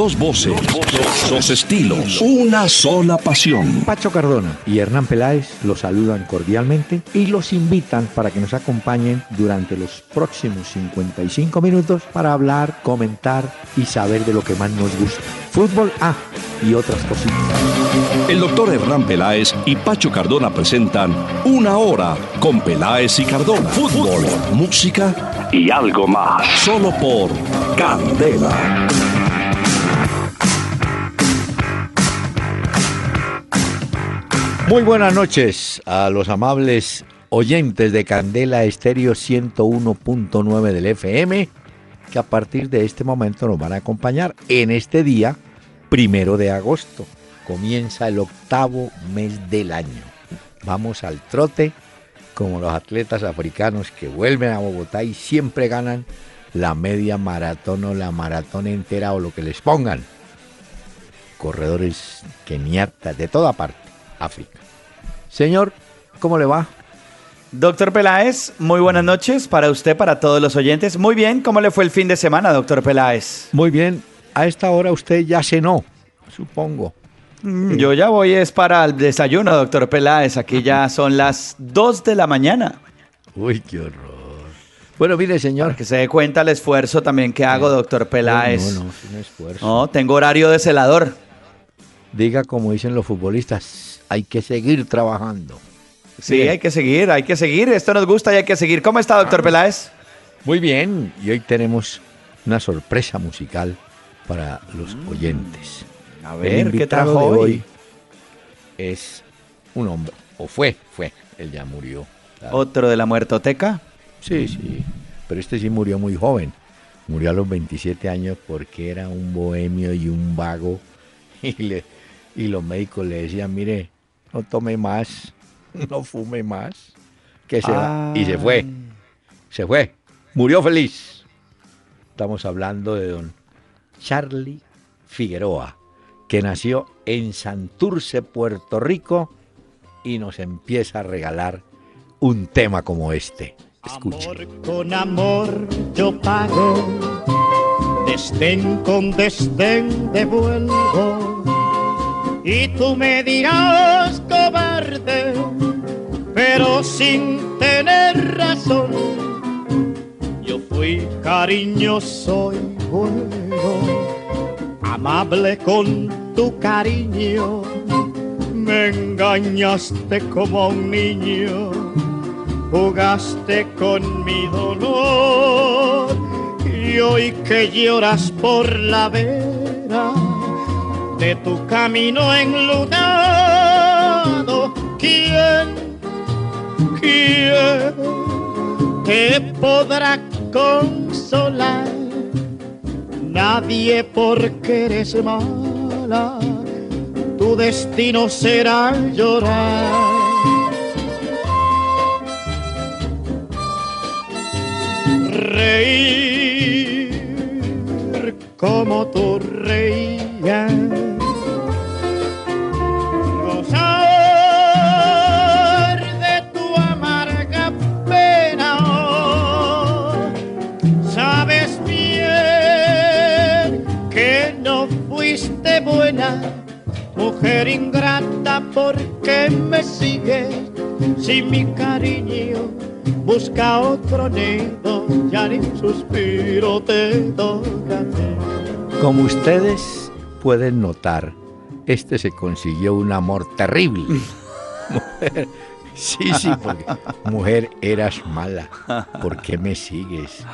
Dos voces, dos estilos, una sola pasión. Pacho Cardona y Hernán Peláez los saludan cordialmente y los invitan para que nos acompañen durante los próximos 55 minutos para hablar, comentar y saber de lo que más nos gusta. Fútbol A y otras cositas. El doctor Hernán Peláez y Pacho Cardona presentan Una Hora con Peláez y Cardona. Fútbol, música y algo más. Solo por Candela. Muy buenas noches a los amables oyentes de Candela Estéreo 101.9 del FM, que a partir de este momento nos van a acompañar en este día, primero de agosto. Comienza el octavo mes del año. Vamos al trote, como los atletas africanos que vuelven a Bogotá y siempre ganan la media maratón o la maratón entera o lo que les pongan. Corredores keniatas de toda parte, África. Señor, ¿cómo le va? Doctor Peláez, muy buenas noches para usted, para todos los oyentes. Muy bien, ¿cómo le fue el fin de semana, doctor Peláez? Muy bien, a esta hora usted ya cenó, supongo. Mm, Yo ya voy es para el desayuno, doctor Peláez. Aquí ya son las 2 de la mañana. Uy, qué horror. Bueno, mire, señor. Para que se dé cuenta el esfuerzo también que hago, doctor Peláez. No, no, es un esfuerzo. No, tengo horario de celador. Diga como dicen los futbolistas, hay que seguir trabajando. Sí, hay que seguir, hay que seguir. Esto nos gusta y hay que seguir. ¿Cómo está, doctor Peláez? Muy bien, y hoy tenemos una sorpresa musical para los oyentes. A El ver, ¿qué invitado trajo de hoy? es un hombre, o fue, fue, él ya murió. claro. Otro de la muertoteca. Sí, sí, pero este sí murió muy joven. Murió a los 27 años porque era un bohemio y un vago. Y, le, y los médicos le decían, mire, no tome más, no fume más, que se va. Y se fue, se fue, murió feliz. Estamos hablando de don Charlie Figueroa, que nació en Santurce, Puerto Rico, y nos empieza a regalar un tema como este. Escuche. Amor con amor yo pago, desdén con desdén devuelvo. Y tú me dirás cobarde, pero sin tener razón. Yo fui cariñoso y bueno, amable con tu cariño. Me engañaste como un niño jugaste con mi dolor y hoy que lloras por la vera de tu camino enlunado, ¿quién, quién te podrá consolar? Nadie porque eres mala, tu destino será llorar. Como tú reías. Gozar de tu amarga pena. Sabes bien que no fuiste buena, mujer ingrata, porque me sigues sin mi cariño busca otro nido, ya ni suspiro te toca. Como ustedes pueden notar, este se consiguió un amor terrible. Mujer, sí, sí, porque mujer eras mala. ¿Por qué me sigues?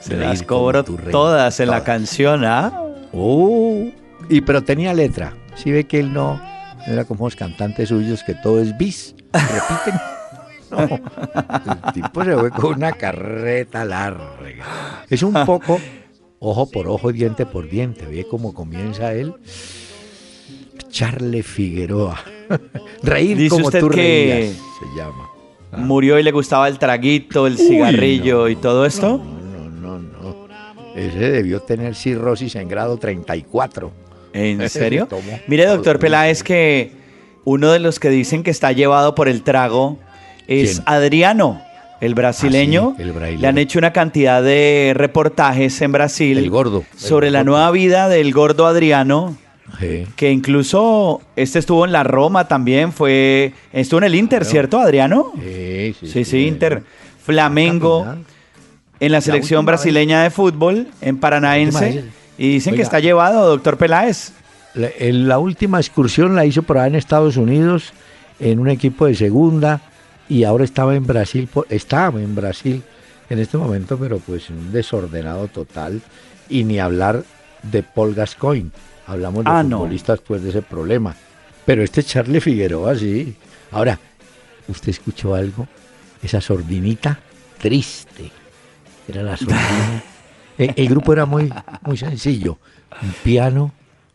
Se las cobro todas en la canción, ¿ah? Oh, y pero tenía letra. Si ve que él no era como los cantantes suyos que todo es bis, repiten. No, el tipo se fue con una carreta larga. Es un poco ojo por ojo, diente por diente. Ve cómo comienza él. Charle Figueroa. Reír Dice como usted tú que- reías, se llama. Ah. Murió y le gustaba el traguito, el Uy, cigarrillo no, y todo esto. No, no, no, no. Ese debió tener cirrosis en grado 34. ¿En serio? Mire, doctor el Peláez, que uno de los que dicen que está llevado por el trago es ¿Quién? Adriano. El brasileño. Ah, sí, el. Le han hecho una cantidad de reportajes en Brasil. El gordo. Sobre la nueva vida del gordo Adriano. Sí. Que incluso este estuvo en la Roma también, fue estuvo en el Inter, ¿cierto, Adriano? Sí, sí, Sí, sí, Inter. Flamengo, en la selección vez. brasileña de fútbol, en Paranaense. Y dicen que está llevado, doctor Peláez. La, la última excursión la hizo por allá en Estados Unidos, en un equipo de segunda, y ahora estaba en Brasil, estaba en Brasil en este momento, pero pues un desordenado total, y ni hablar de Paul Gascoigne. Hablamos de Ah, no. futbolistas pues de ese problema. Pero este Charlie Figueroa sí. Ahora, ¿usted escuchó algo? Esa sordinita triste. Era la sordina. Eh, el grupo era muy, muy sencillo. Un piano,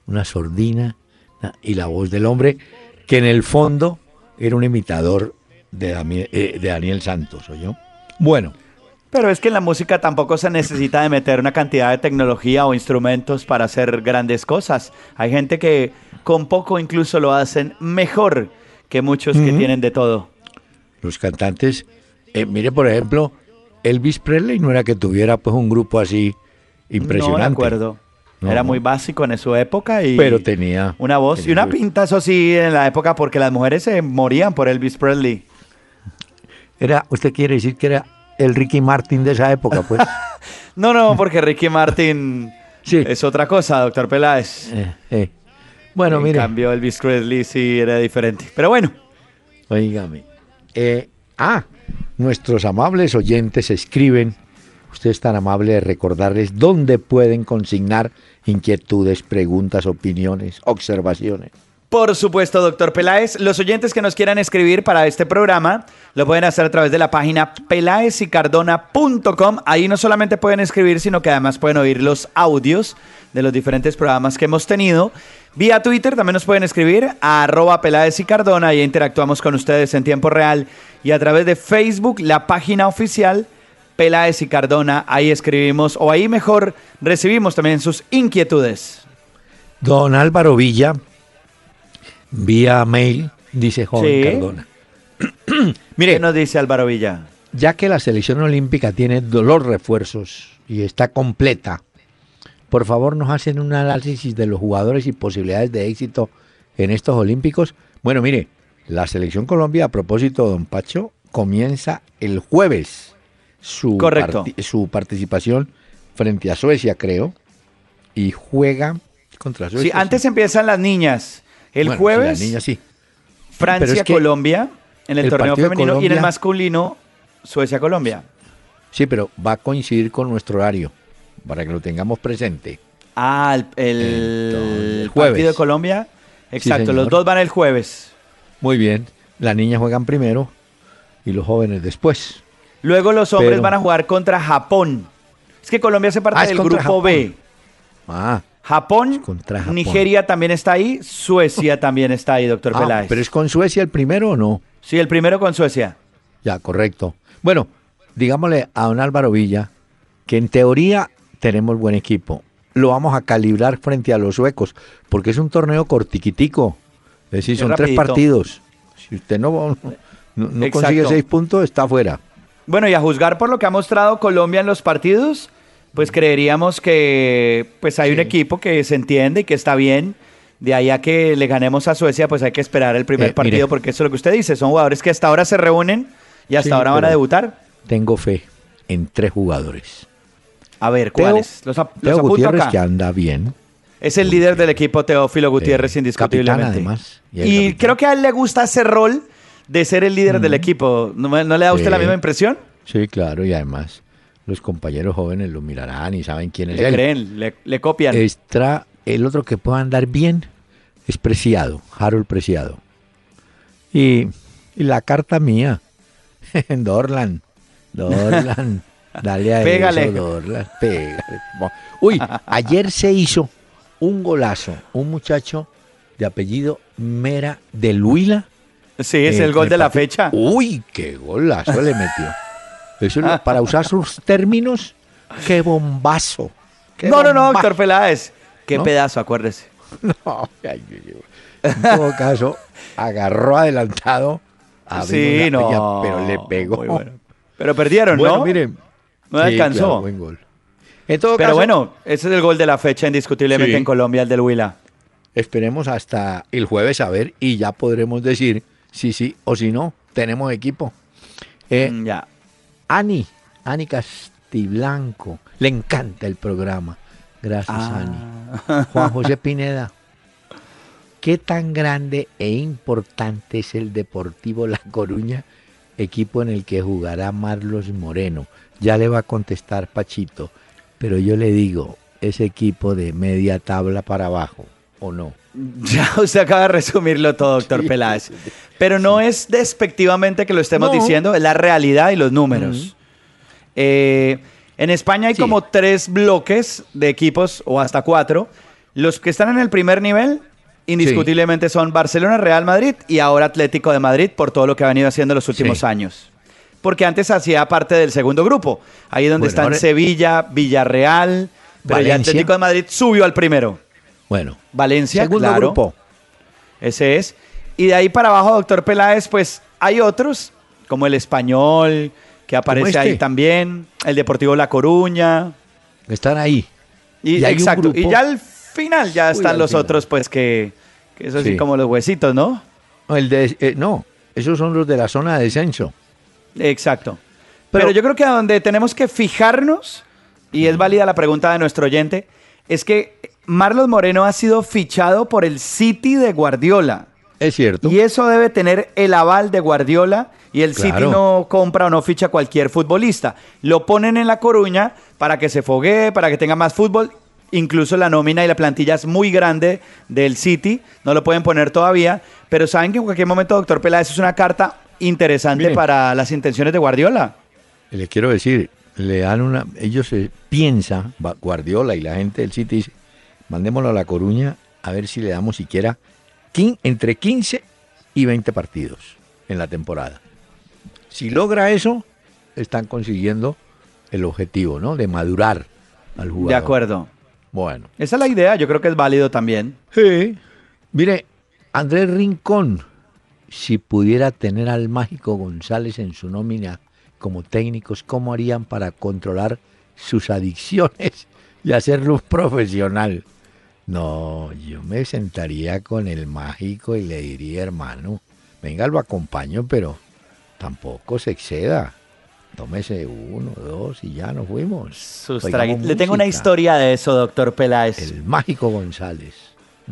una sordina na- y la voz del hombre, que en el fondo era un imitador de, Dami- eh, de Daniel Santos, yo Bueno, Pero es que en la música tampoco se necesita de meter una cantidad de tecnología o instrumentos para hacer grandes cosas. Hay gente que con poco incluso lo hacen mejor que muchos que tienen de todo. los cantantes, eh, mire por ejemplo, Elvis Presley no era que tuviera pues un grupo así impresionante. No, de acuerdo. No. Era muy básico en su época y Pero tenía una voz y una pinta, eso sí, en la época porque las mujeres se morían por Elvis Presley. Era, usted quiere decir que era el Ricky Martin de esa época, pues. No, no, porque Ricky Martin Sí. es otra cosa, doctor Peláez. Eh, eh. Bueno, en mire, cambio, Elvis Presley sí era diferente. Pero bueno, Oígame. Eh, ah, nuestros amables oyentes escriben. Usted es tan amable de recordarles dónde pueden consignar inquietudes, preguntas, opiniones, observaciones. Por supuesto, doctor Peláez. Los oyentes que nos quieran escribir para este programa lo pueden hacer a través de la página peláezicardona.com. Ahí no solamente pueden escribir, sino que además pueden oír los audios de los diferentes programas que hemos tenido. Vía Twitter también nos pueden escribir a arroba Peláez y Cardona y interactuamos con ustedes en tiempo real. Y a través de Facebook, la página oficial Peláez y Cardona. Ahí escribimos, o ahí mejor recibimos también sus inquietudes. Don Álvaro Villa, vía mail, dice joven Sí. Cardona. ¿Qué Mire, nos dice Álvaro Villa? ya que la selección olímpica tiene los refuerzos y está completa, por favor nos hacen un análisis de los jugadores y posibilidades de éxito en estos olímpicos. Bueno, mire, la selección Colombia, a propósito, don Pacho, comienza el jueves su, Correcto. su participación frente a Suecia, creo, y juega contra Suecia. Sí, antes empiezan las niñas. El Bueno, jueves, la niña sí. pero es que Francia-Colombia en el, el torneo femenino y en el masculino, Suecia-Colombia. Sí, pero va a coincidir con nuestro horario, para que lo tengamos presente. Ah, el, el Entonces, el jueves. partido de Colombia. Exacto, los dos van el jueves. Muy bien, las niñas juegan primero y los jóvenes después. Luego los hombres Pero- van a jugar contra Japón. Es que Colombia hace parte Ah, del grupo B. Ah, Japón, contra Japón. Nigeria también está ahí, Suecia también está ahí, doctor ah, Peláez. pero es con Suecia el primero o no? Sí, el primero con Suecia. Ya, correcto. Bueno, digámosle a don Álvaro Villa que en teoría tenemos buen equipo. Lo vamos a calibrar frente a los suecos, porque es un torneo cortiquitico. Es decir, son tres partidos. Si usted no, no, no consigue seis puntos, está fuera. Bueno, y a juzgar por lo que ha mostrado Colombia en los partidos, pues creeríamos que pues hay un equipo que se entiende y que está bien. De ahí a que le ganemos a Suecia, pues hay que esperar el primer Eh, partido, mire. porque eso es lo que usted dice. Son jugadores que hasta ahora se reúnen y hasta Sí, ahora van a debutar. Tengo fe en tres jugadores. A ver, ¿cuáles? Los, ap- los apunto Gutiérrez, acá. que anda bien. Es el líder del equipo Teófilo Gutiérrez, Eh, indiscutiblemente. además, y creo que a él le gusta ese rol de ser el líder del equipo. ¿No, le da a usted la misma impresión? Sí, claro, y además los compañeros jóvenes lo mirarán y saben quién es Le él. creen, le, le copian. Extra, el otro que puede andar bien es Preciado, Harold Preciado. Y, y la carta mía, Dorlan, Dorlan, dale a Pégale. eso, Dorlan, pégale. Uy, ayer se hizo un golazo, un muchacho de apellido Mera de Luila. sí, es eh, el gol de la fecha. Uy, qué golazo le metió. Eso lo- para usar sus términos, qué bombazo. qué No, no, no, doctor Peláez. Qué ¿No? pedazo, acuérdese. No, en todo caso, agarró adelantado a sí, no. Pero le pegó. Bueno. Pero perdieron, Bueno, ¿no? miren. No Sí, alcanzó. claro, buen gol. En todo Pero caso, bueno, ese es el gol de la fecha indiscutiblemente Sí. en Colombia, el del Huila. esperemos hasta el jueves a ver y ya podremos decir si sí o si no. Tenemos equipo. Eh, Ya. Ani, Ani Castiblanco, le encanta el programa. Gracias, Ah. Ani. Juan José Pineda, ¿qué tan grande e importante es el Deportivo La Coruña, equipo en el que jugará Marlos Moreno? Ya le va a contestar Pachito, pero yo le digo, ese equipo de media tabla para abajo, ¿o no? Ya usted acaba de resumirlo todo, doctor Sí. Peláez. Pero no es despectivamente que lo estemos No. diciendo, es la realidad y los números. Eh, en España hay Sí. como tres bloques de equipos, o hasta cuatro. Los que están en el primer nivel, indiscutiblemente son Barcelona, Real Madrid y ahora Atlético de Madrid, por todo lo que ha venido haciendo los últimos años. Porque antes hacía parte del segundo grupo. Ahí donde Bueno, están ahora- Sevilla, Villarreal, pero. Atlético de Madrid subió al primero. Bueno, Valencia, segundo claro. grupo. Ese es. Y de ahí para abajo, doctor Peláez, pues hay otros, como el español, que aparece este. ahí también, el Deportivo La Coruña. Están ahí. Y, Y exacto. Y ya al final ya Uy, están los final. otros, pues que, que eso sí Sí. como los huesitos, ¿no? No, el de- eh, no, esos son los de la zona de descenso. Exacto. Pero, Pero- yo creo que a donde tenemos que fijarnos, y es válida la pregunta de nuestro oyente, es que Marlos Moreno ha sido fichado por el City de Guardiola. Es cierto. Y eso debe tener el aval de Guardiola y el City no compra o no ficha cualquier futbolista. Lo ponen en La Coruña para que se foguee, para que tenga más fútbol. Incluso la nómina y la plantilla es muy grande del City, no lo pueden poner todavía, pero saben que en cualquier momento, doctor Peláez, es una carta interesante para las intenciones de Guardiola. Les quiero decir, le dan una, ellos se piensa, va- Guardiola y la gente del City dice, mandémoslo a La Coruña a ver si le damos siquiera entre 15 y 20 partidos en la temporada. Si logra eso, están consiguiendo el objetivo, ¿no? De madurar al jugador. De acuerdo. Bueno. Esa es la idea, yo creo que es válido también. Sí. Mire, Andrés Rincón, si pudiera tener al mágico González en su nómina como técnicos, ¿cómo harían para controlar sus adicciones y hacerlo un profesional? No, yo me sentaría con el mágico y le diría, hermano, venga, lo acompaño, pero tampoco se exceda. Tómese uno, dos y ya nos fuimos. Le tengo una historia de eso, doctor Peláez. El mágico González.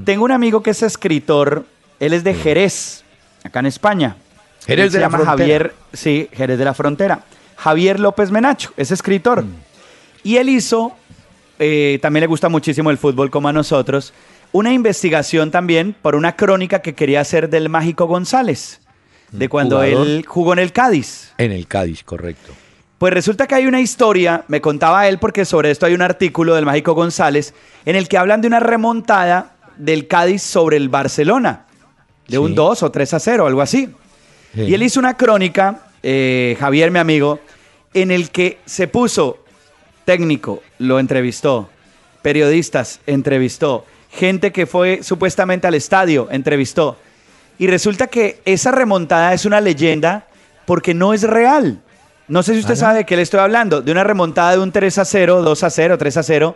Tengo un amigo que es escritor, él es de Jerez, acá en España. Jerez Él se de la llama Frontera. Javier, sí, Jerez de la Frontera. Javier López Menacho, es escritor. Mm. Y él hizo, eh, también le gusta muchísimo el fútbol como a nosotros, una investigación también por una crónica que quería hacer del Mágico González, de cuando jugador. él jugó en el Cádiz. En el Cádiz, correcto. Pues resulta que hay una historia, me contaba él porque sobre esto hay un artículo del Mágico González, en el que hablan de una remontada del Cádiz sobre el Barcelona, de un Sí. 2 o 3 a 0, algo así. Sí. Y él hizo una crónica, eh, Javier, mi amigo, en el que se puso técnico, lo entrevistó, periodistas, entrevistó, gente que fue supuestamente al estadio, entrevistó. Y resulta que esa remontada es una leyenda porque no es real. No sé si usted sabe de qué le estoy hablando, de una remontada de un 3 a 0, 2 a 0, 3 a 0,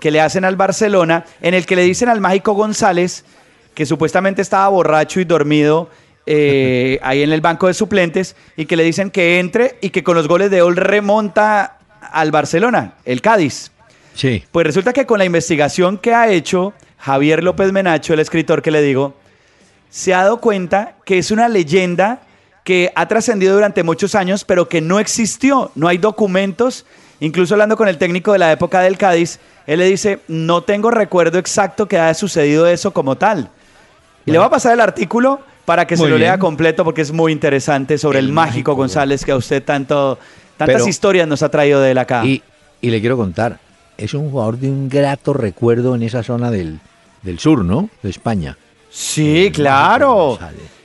que le hacen al Barcelona, en el que le dicen al mágico González, que supuestamente estaba borracho y dormido eh, ahí en el banco de suplentes, y que le dicen que entre y que con los goles de Ol remonta al Barcelona, el Cádiz. Sí. Pues resulta que con la investigación que ha hecho Javier López Menacho, el escritor que le digo, se ha dado cuenta que es una leyenda que ha trascendido durante muchos años, pero que no existió, no hay documentos. Incluso hablando con el técnico de la época del Cádiz, él le dice, no tengo recuerdo exacto que haya sucedido eso como tal. Y le va a pasar el artículo para que se lo lea completo porque es muy interesante sobre el, El mágico mágico González que a usted tanto, tantas Pero- historias nos ha traído de él acá. Y, y le quiero contar, es un jugador de un grato recuerdo en esa zona del, del sur, ¿no? De España. Sí, El claro.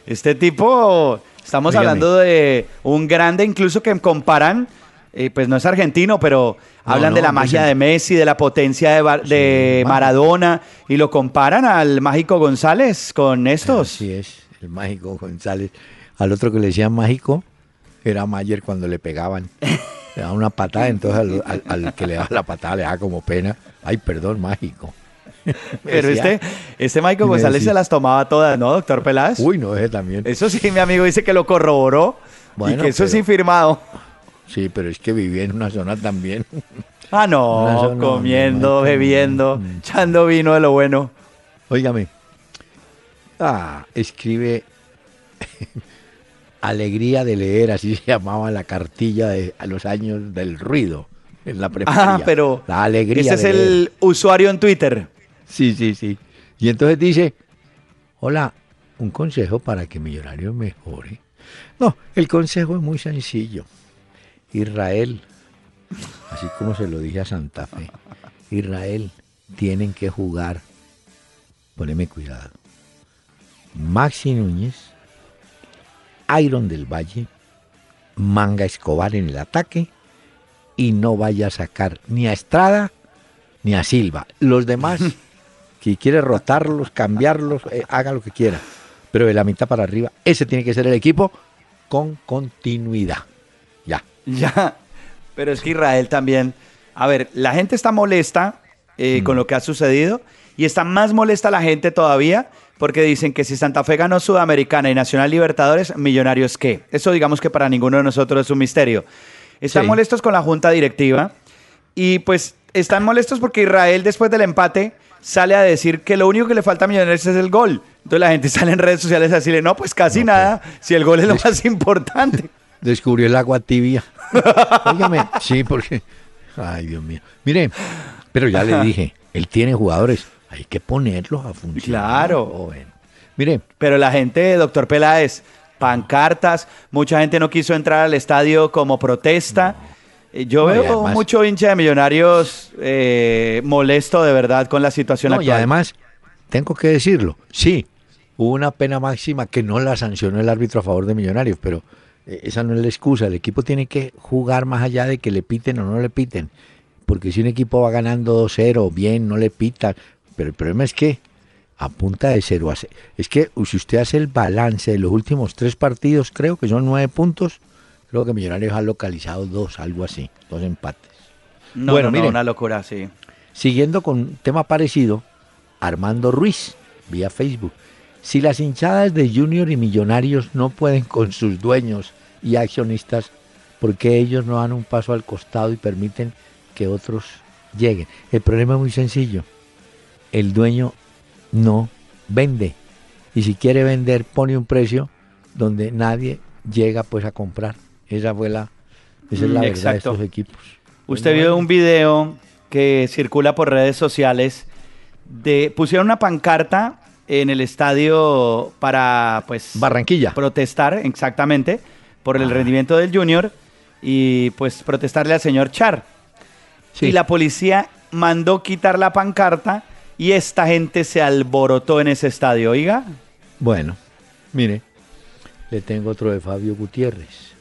Este tipo, estamos Dígame. hablando de un grande incluso que comparan, eh, pues no es argentino, pero No, hablan de la magia de Messi, de la potencia de, Bar- de. Maradona, y lo comparan al mágico González con estos. Así es, el mágico González. Al otro que le decían mágico era Mayer cuando le pegaban. Le daba una patada, entonces al, que le daba la patada le da como pena. Ay, perdón, mágico. Pero este, este Michael González se las tomaba todas, ¿no, doctor Peláez? Uy, no, ese también. Eso sí, mi amigo dice que lo corroboró y que eso es infirmado. Sí, pero es que vivía en una zona también. Ah, no, comiendo, bebiendo, echando vino de lo bueno. Óigame. Ah, escribe Alegría de leer, así se llamaba la cartilla de a los años del ruido en la Ah, pero la alegría. Ese es el usuario en Twitter. Sí, sí, sí. Y entonces dice, hola, un consejo para que Millonario mejore. No, el consejo es muy sencillo. Israel, así como se lo dije a Santa Fe, Israel tienen que jugar, poneme cuidado, Maxi Núñez, Iron del Valle, Manga Escobar en el ataque y no vaya a sacar ni a Estrada ni a Silva. Los demás, si quiere rotarlos, cambiarlos, eh, haga lo que quiera. Pero de la mitad para arriba, ese tiene que ser el equipo con continuidad. Ya. Ya. Pero es que Israel también. A ver, la gente está molesta eh, con mm. lo que ha sucedido y está más molesta la gente todavía porque dicen que si Santa Fe ganó Sudamericana y Nacional Libertadores, Millonarios qué. Eso digamos que para ninguno de nosotros es un misterio. Están molestos con la junta directiva y pues están molestos porque Israel después del empate sale a decir que lo único que le falta a Millonarios es el gol. Entonces la gente sale en redes sociales a decirle, no, pues casi nada, pues, si el gol es lo más importante. Descubrió el agua tibia. Óigame, sí, porque... Ay, Dios mío. Mire, pero ya le dije, él tiene jugadores hay que ponerlos a funcionar. Claro. Mire. Pero la gente, doctor Peláez, pancartas, mucha gente no quiso entrar al estadio como protesta. Eh, yo veo mucho hincha de millonarios eh, molesto de verdad con la situación actual. Y además, tengo que decirlo, sí, hubo una pena máxima que no la sancionó el árbitro a favor de millonarios, pero eh, esa no es la excusa. El equipo tiene que jugar más allá de que le piten o no le piten. Porque si un equipo va ganando 2-0, bien, no le pitan, pero el problema es que a punta de cero hace. Es que si usted hace el balance de los últimos tres partidos, creo que son nueve puntos, creo que Millonarios ha localizado dos, algo así, dos empates. No, bueno, no, una locura, sí. Siguiendo con un tema parecido, Armando Ruiz, vía Facebook. Si las hinchadas de Junior y Millonarios no pueden con sus dueños y accionistas, ¿por qué ellos no dan un paso al costado y permiten que otros lleguen? El problema es muy sencillo el dueño no vende. Y si quiere vender, pone un precio donde nadie llega pues a comprar. Esa fue la, esa es la mm, verdad de estos equipos. Usted vio un video que circula por redes sociales de pusieron una pancarta en el estadio para pues Barranquilla protestar exactamente por el ah. rendimiento del Junior y pues protestarle al señor Char. Y la policía mandó quitar la pancarta y esta gente se alborotó en ese estadio, oiga. Bueno, mire, le tengo otro de Fabio Gutiérrez.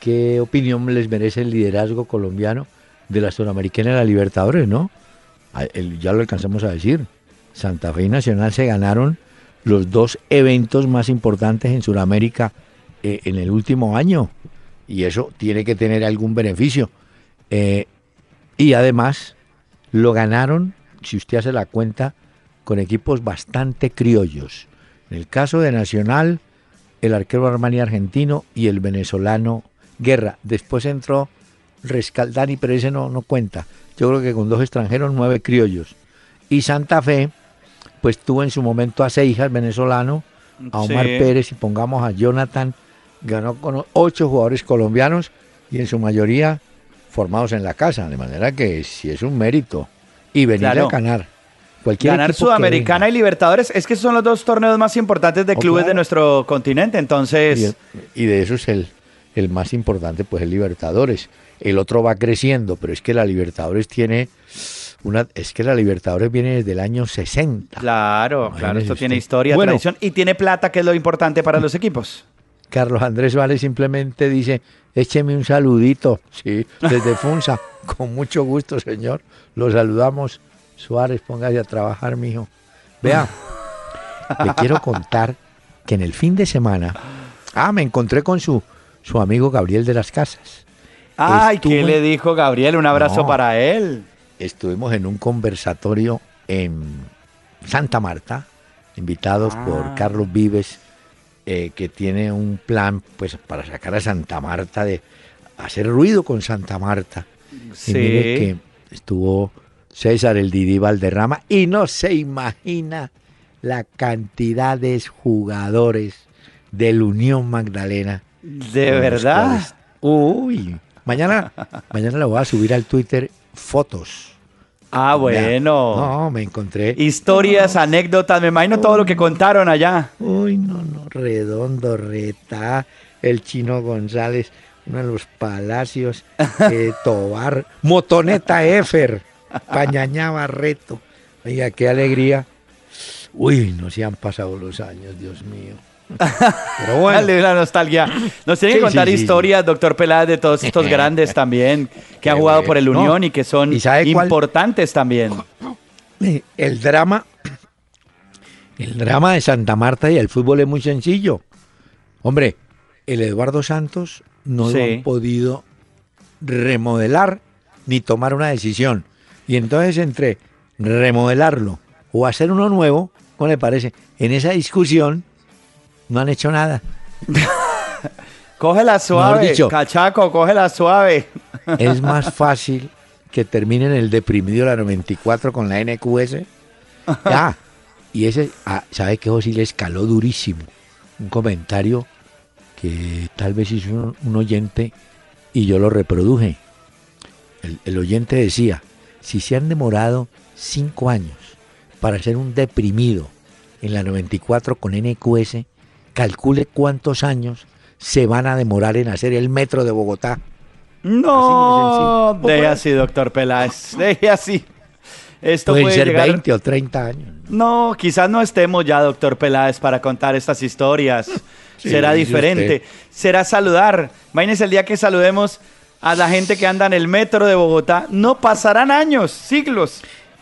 ¿Qué opinión les merece el liderazgo colombiano de la Sudamericana y la Libertadores, no? ya lo alcanzamos a decir. Santa Fe y Nacional se ganaron los dos eventos más importantes en Sudamérica eh, en el último año. Y eso tiene que tener algún beneficio. Eh, y además lo ganaron si usted hace la cuenta, con equipos bastante criollos. En el caso de Nacional, el arquero Armani argentino y el venezolano Guerra. Después entró Rescaldani, pero ese no, no cuenta. Yo creo que con dos extranjeros, nueve criollos. Y Santa Fe, pues tuvo en su momento a Seijas, venezolano, a Omar Pérez y pongamos a Jonathan, ganó con ocho jugadores colombianos y en su mayoría formados en la casa, de manera que si es un mérito y venir a ganar. Cualquier ganar Sudamericana y Libertadores, es que son los dos torneos más importantes de oh, clubes de nuestro continente, entonces... Y, de eso es el, el más importante, pues el Libertadores. El otro va creciendo, pero es que la Libertadores tiene... Una, es que la Libertadores viene desde el año 60. Claro, claro, esto tiene historia, tradición y tiene plata, que es lo importante para los equipos. Carlos Andrés Vale simplemente dice, écheme un saludito, sí, desde Funza, con mucho gusto, señor. Lo saludamos. Suárez, póngase a trabajar, mijo. Vea, le quiero contar que en el fin de semana, ah, me encontré con su, su amigo Gabriel de las Casas. Ay, ¿qué le dijo Gabriel? Un abrazo para él. Estuvimos en un conversatorio en Santa Marta, invitados por ah. Carlos Vives, eh, que tiene un plan pues para sacar a Santa Marta de hacer ruido con Santa Marta. Sí. Y mire que estuvo César el Didi Valderrama y no se imagina la cantidad de jugadores del Unión Magdalena. ¿De verdad? uy, mañana, mañana lo voy a subir al Twitter fotos. Ah, bueno. No, me encontré. Historias, anécdotas, me imagino todo lo que contaron allá. Uy, no, no, redondo, reta, el chino González, uno de los palacios, eh, Tobar, Motoneta Efer, Pañaña Barreto. Oiga, qué alegría. Uy, no se han pasado los años, Dios mío. Pero bueno. Dale la nostalgia. Nos tiene que contar historias, doctor Peláez, de todos estos grandes también que han jugado por el Unión y que son importantes también. El drama, el drama de Santa Marta y el fútbol es muy sencillo. Hombre, el Eduardo Santos no lo han podido remodelar ni tomar una decisión. Y entonces entre remodelarlo o hacer uno nuevo, ¿cómo le parece? En esa discusión no han hecho nada. cógela suave, dicho, cachaco, cógela suave. es más fácil que terminen el deprimido la 94 con la NQS. Ya. Y ese, ah, ¿sabe qué? sí le escaló durísimo. Un comentario que tal vez hizo un, oyente y yo lo reproduje. El, el oyente decía, si se han demorado cinco años para ser un deprimido en la 94 con NQS, calcule cuántos años se van a demorar en hacer el metro de Bogotá. No, deje así, doctor Peláez, deje así. Esto puede ser 20 o 30 años. No, quizás no estemos ya, doctor Peláez, para contar estas historias. Será diferente. Será saludar. Imagínense el día que saludemos a la gente que anda en el metro de Bogotá. No pasarán años, siglos.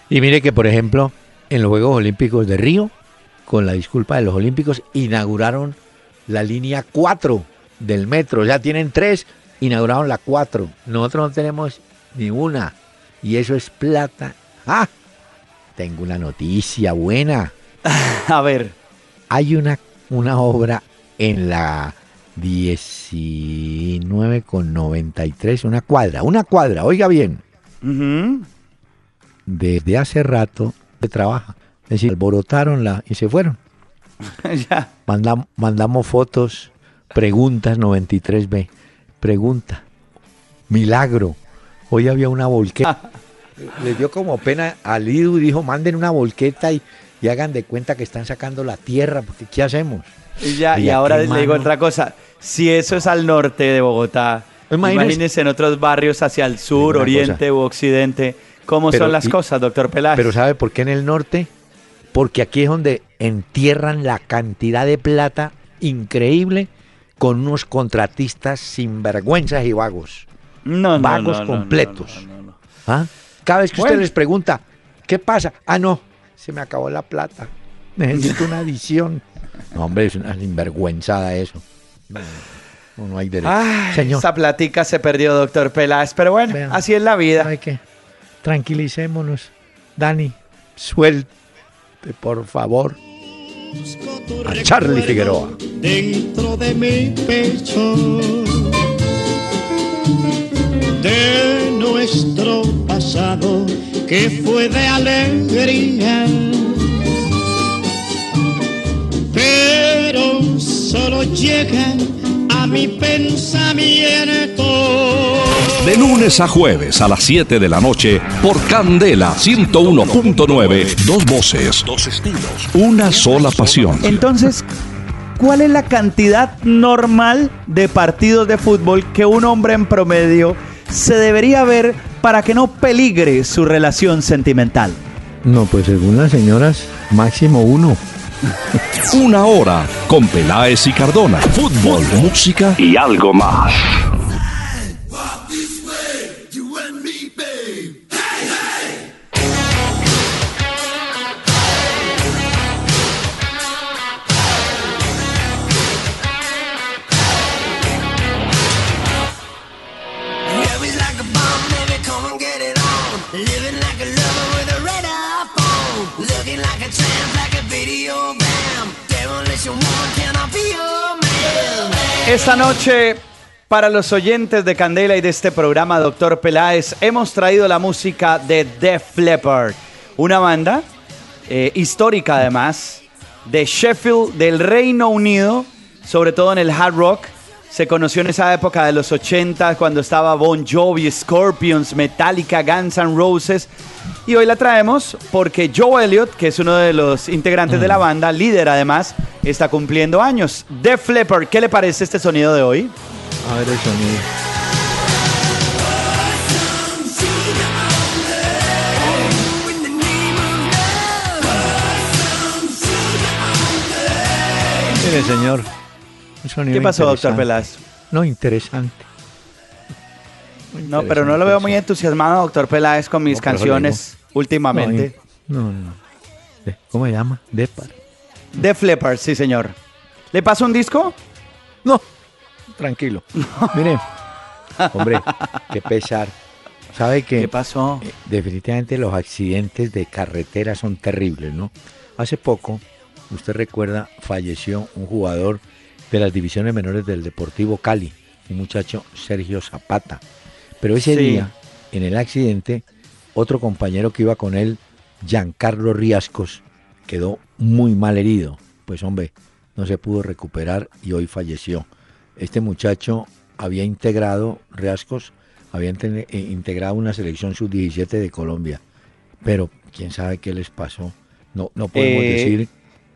Y mire que, por ejemplo, en los Juegos Olímpicos de Río, con la disculpa de los Olímpicos, inauguraron la línea 4 del metro. Ya tienen tres, inauguraron la 4. Nosotros no tenemos ni una. Y eso es plata. Ah, tengo una noticia buena. A ver. Hay una, una obra en la 19 con 93, una cuadra, una cuadra, oiga bien. Desde hace rato se trabaja. Es decir, alborotaron la y se fueron. ya. mandamos fotos, preguntas 93B. Pregunta. Milagro. Hoy había una volqueta. Le dio como pena al Idu y dijo, manden una volqueta y, y hagan de cuenta que están sacando la tierra, porque ¿qué hacemos? Y, ya, y ahora le digo otra cosa. Si eso es al norte de Bogotá, imagínense, en otros barrios hacia el sur, oriente u occidente, cómo son las cosas, doctor Peláez. Pero ¿sabe por qué en el norte? Porque aquí es donde entierran la cantidad de plata increíble con unos contratistas sinvergüenzas y vagos. No, no Vagos completos. ¿Ah? Cada vez que usted les pregunta, ¿qué pasa? Ah, no, se me acabó la plata. Necesito una adición. No, hombre, es una sinvergüenzada eso. No, no hay derecho. Señor. Esa platica se perdió, doctor Peláez. Pero bueno, así es la vida. Hay que tranquilicémonos. Dani, por favor. A Charlie Figueroa. Dentro de mi pecho. De nuestro pasado que fue de alegría pero solo llegan a mi pensamiento. De lunes a jueves a las 7 de la noche por Candela 101.9. Dos voces, dos estilos, una sola pasión. Entonces, ¿cuál es la cantidad normal de partidos de fútbol que un hombre en promedio se debería ver para que no peligre su relación sentimental? No, pues según las señoras, máximo uno. Una hora con Peláez y Cardona. Fútbol, música y algo más. Esta noche, para los oyentes de Candela y de este programa, Doctor Peláez, hemos traído la música de Def Leppard, una banda eh, histórica además, de Sheffield, del Reino Unido, sobre todo en el hard rock. Se conoció en esa época de los 80 cuando estaba Bon Jovi, Scorpions, Metallica, Guns N' Roses. Y hoy la traemos porque Joe Elliott, que es uno de los integrantes de la banda, líder además, está cumpliendo años. Def Leppard, ¿qué le parece este sonido de hoy? A ver el sonido. Mire, señor. Un sonido ¿Qué pasó, doctor. Peláez? No, interesante. Muy No, pero no lo veo muy entusiasmado, doctor Peláez, con mis No, canciones últimamente. No, no, no. De- ¿Cómo se llama? Depar. Def Leppard, sí, señor. ¿Le paso un disco? No, tranquilo. Mire, hombre, qué pesar. ¿Sabe que ¿Qué pasó? eh, definitivamente los accidentes de carretera son terribles, ¿no? Hace poco, usted recuerda, falleció un jugador de las divisiones menores del Deportivo Cali, un muchacho Sergio Zapata. Pero ese Sí. día, en el accidente, otro compañero que iba con él, Giancarlo Riascos, quedó muy mal herido. Pues hombre, no se pudo recuperar y hoy falleció. Este muchacho había integrado, Riascos, había eh, integrado una selección sub-17 de Colombia. Pero quién sabe qué les pasó. No, no podemos Eh, decir.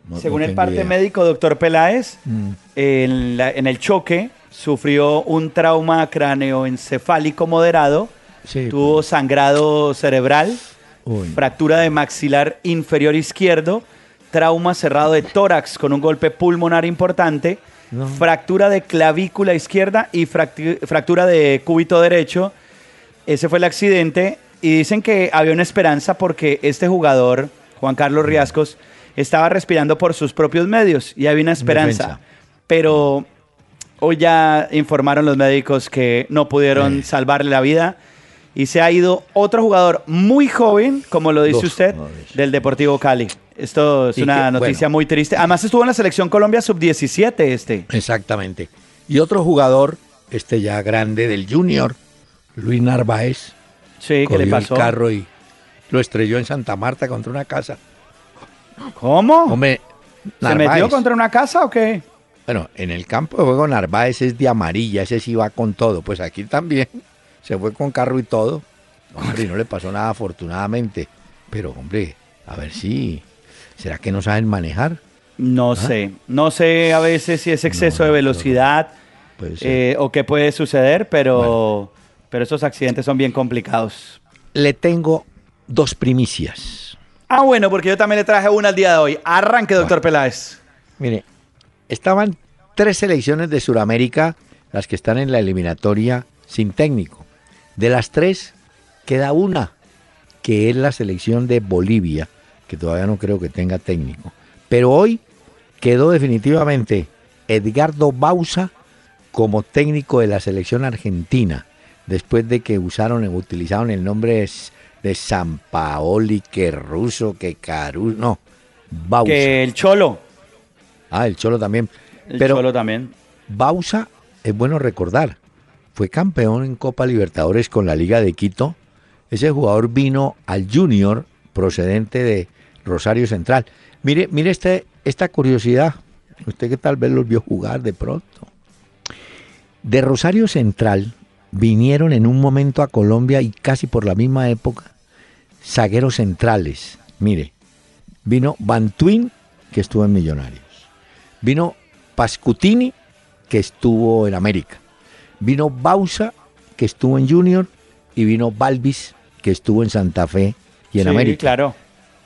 No- Según no el parte idea. médico, doctor Peláez, Mm, en, la- en el choque sufrió un trauma cráneoencefálico moderado, sí, tuvo sangrado cerebral, pues, uy, fractura de maxilar inferior izquierdo, trauma cerrado de tórax con un golpe pulmonar importante, No. fractura de clavícula izquierda y fractura de cúbito derecho. Ese fue el accidente y dicen que había una esperanza porque este jugador, Juan Carlos Riascos, estaba respirando por sus propios medios y había una esperanza. Pero hoy ya informaron los médicos que no pudieron Eh. salvarle la vida y se ha ido otro jugador muy joven, como lo dice Dos usted, del Deportivo Cali. Esto es Y una que, noticia bueno. muy triste. Además estuvo en la selección Colombia sub-17 este. Exactamente. Y otro jugador, este ya grande del Junior, Luis Narváez, Sí, ¿qué le pasó? el carro y lo estrelló en Santa Marta contra una casa. ¿Cómo? Hombre, ¿Se metió contra una casa o qué? Bueno, en el campo de juego Narváez es de amarilla, ese sí va con todo. Pues aquí también se fue con carro y todo. Hombre, y no le pasó nada afortunadamente. Pero, hombre, a ver si. ¿Será que no saben manejar? No sé. No sé a veces si es exceso ¿Ah? No, de velocidad eh, o qué puede suceder, pero, pero estos accidentes son bien complicados. Le tengo dos primicias. Ah, bueno, porque yo también le traje una al día de hoy. Arranque, doctor Peláez. Mire, estaban tres selecciones de Sudamérica las que están en la eliminatoria sin técnico. De las tres, queda una, que es la selección de Bolivia, que todavía no creo que tenga técnico. Pero hoy quedó definitivamente Edgardo Bausa como técnico de la selección argentina, después de que usaron, utilizaron el nombre de, San Paoli, que ruso, que Caruso, no, Bausa. Que el Cholo. Ah, el Cholo también. El Pero Cholo también. Bausa, es bueno recordar, fue campeón en Copa Libertadores con la Liga de Quito. Ese jugador vino al Junior procedente de Rosario Central. Mire, mire este, esta curiosidad. Usted que tal vez los vio jugar de pronto. De Rosario Central vinieron en un momento a Colombia y casi por la misma época zagueros centrales. Mire, vino Bantuin, que estuvo en Millonarios. Vino Pascutini, que estuvo en América. Vino Bausa, que estuvo en Junior. Y vino Balvis, que estuvo en Santa Fe y en sí, América. claro.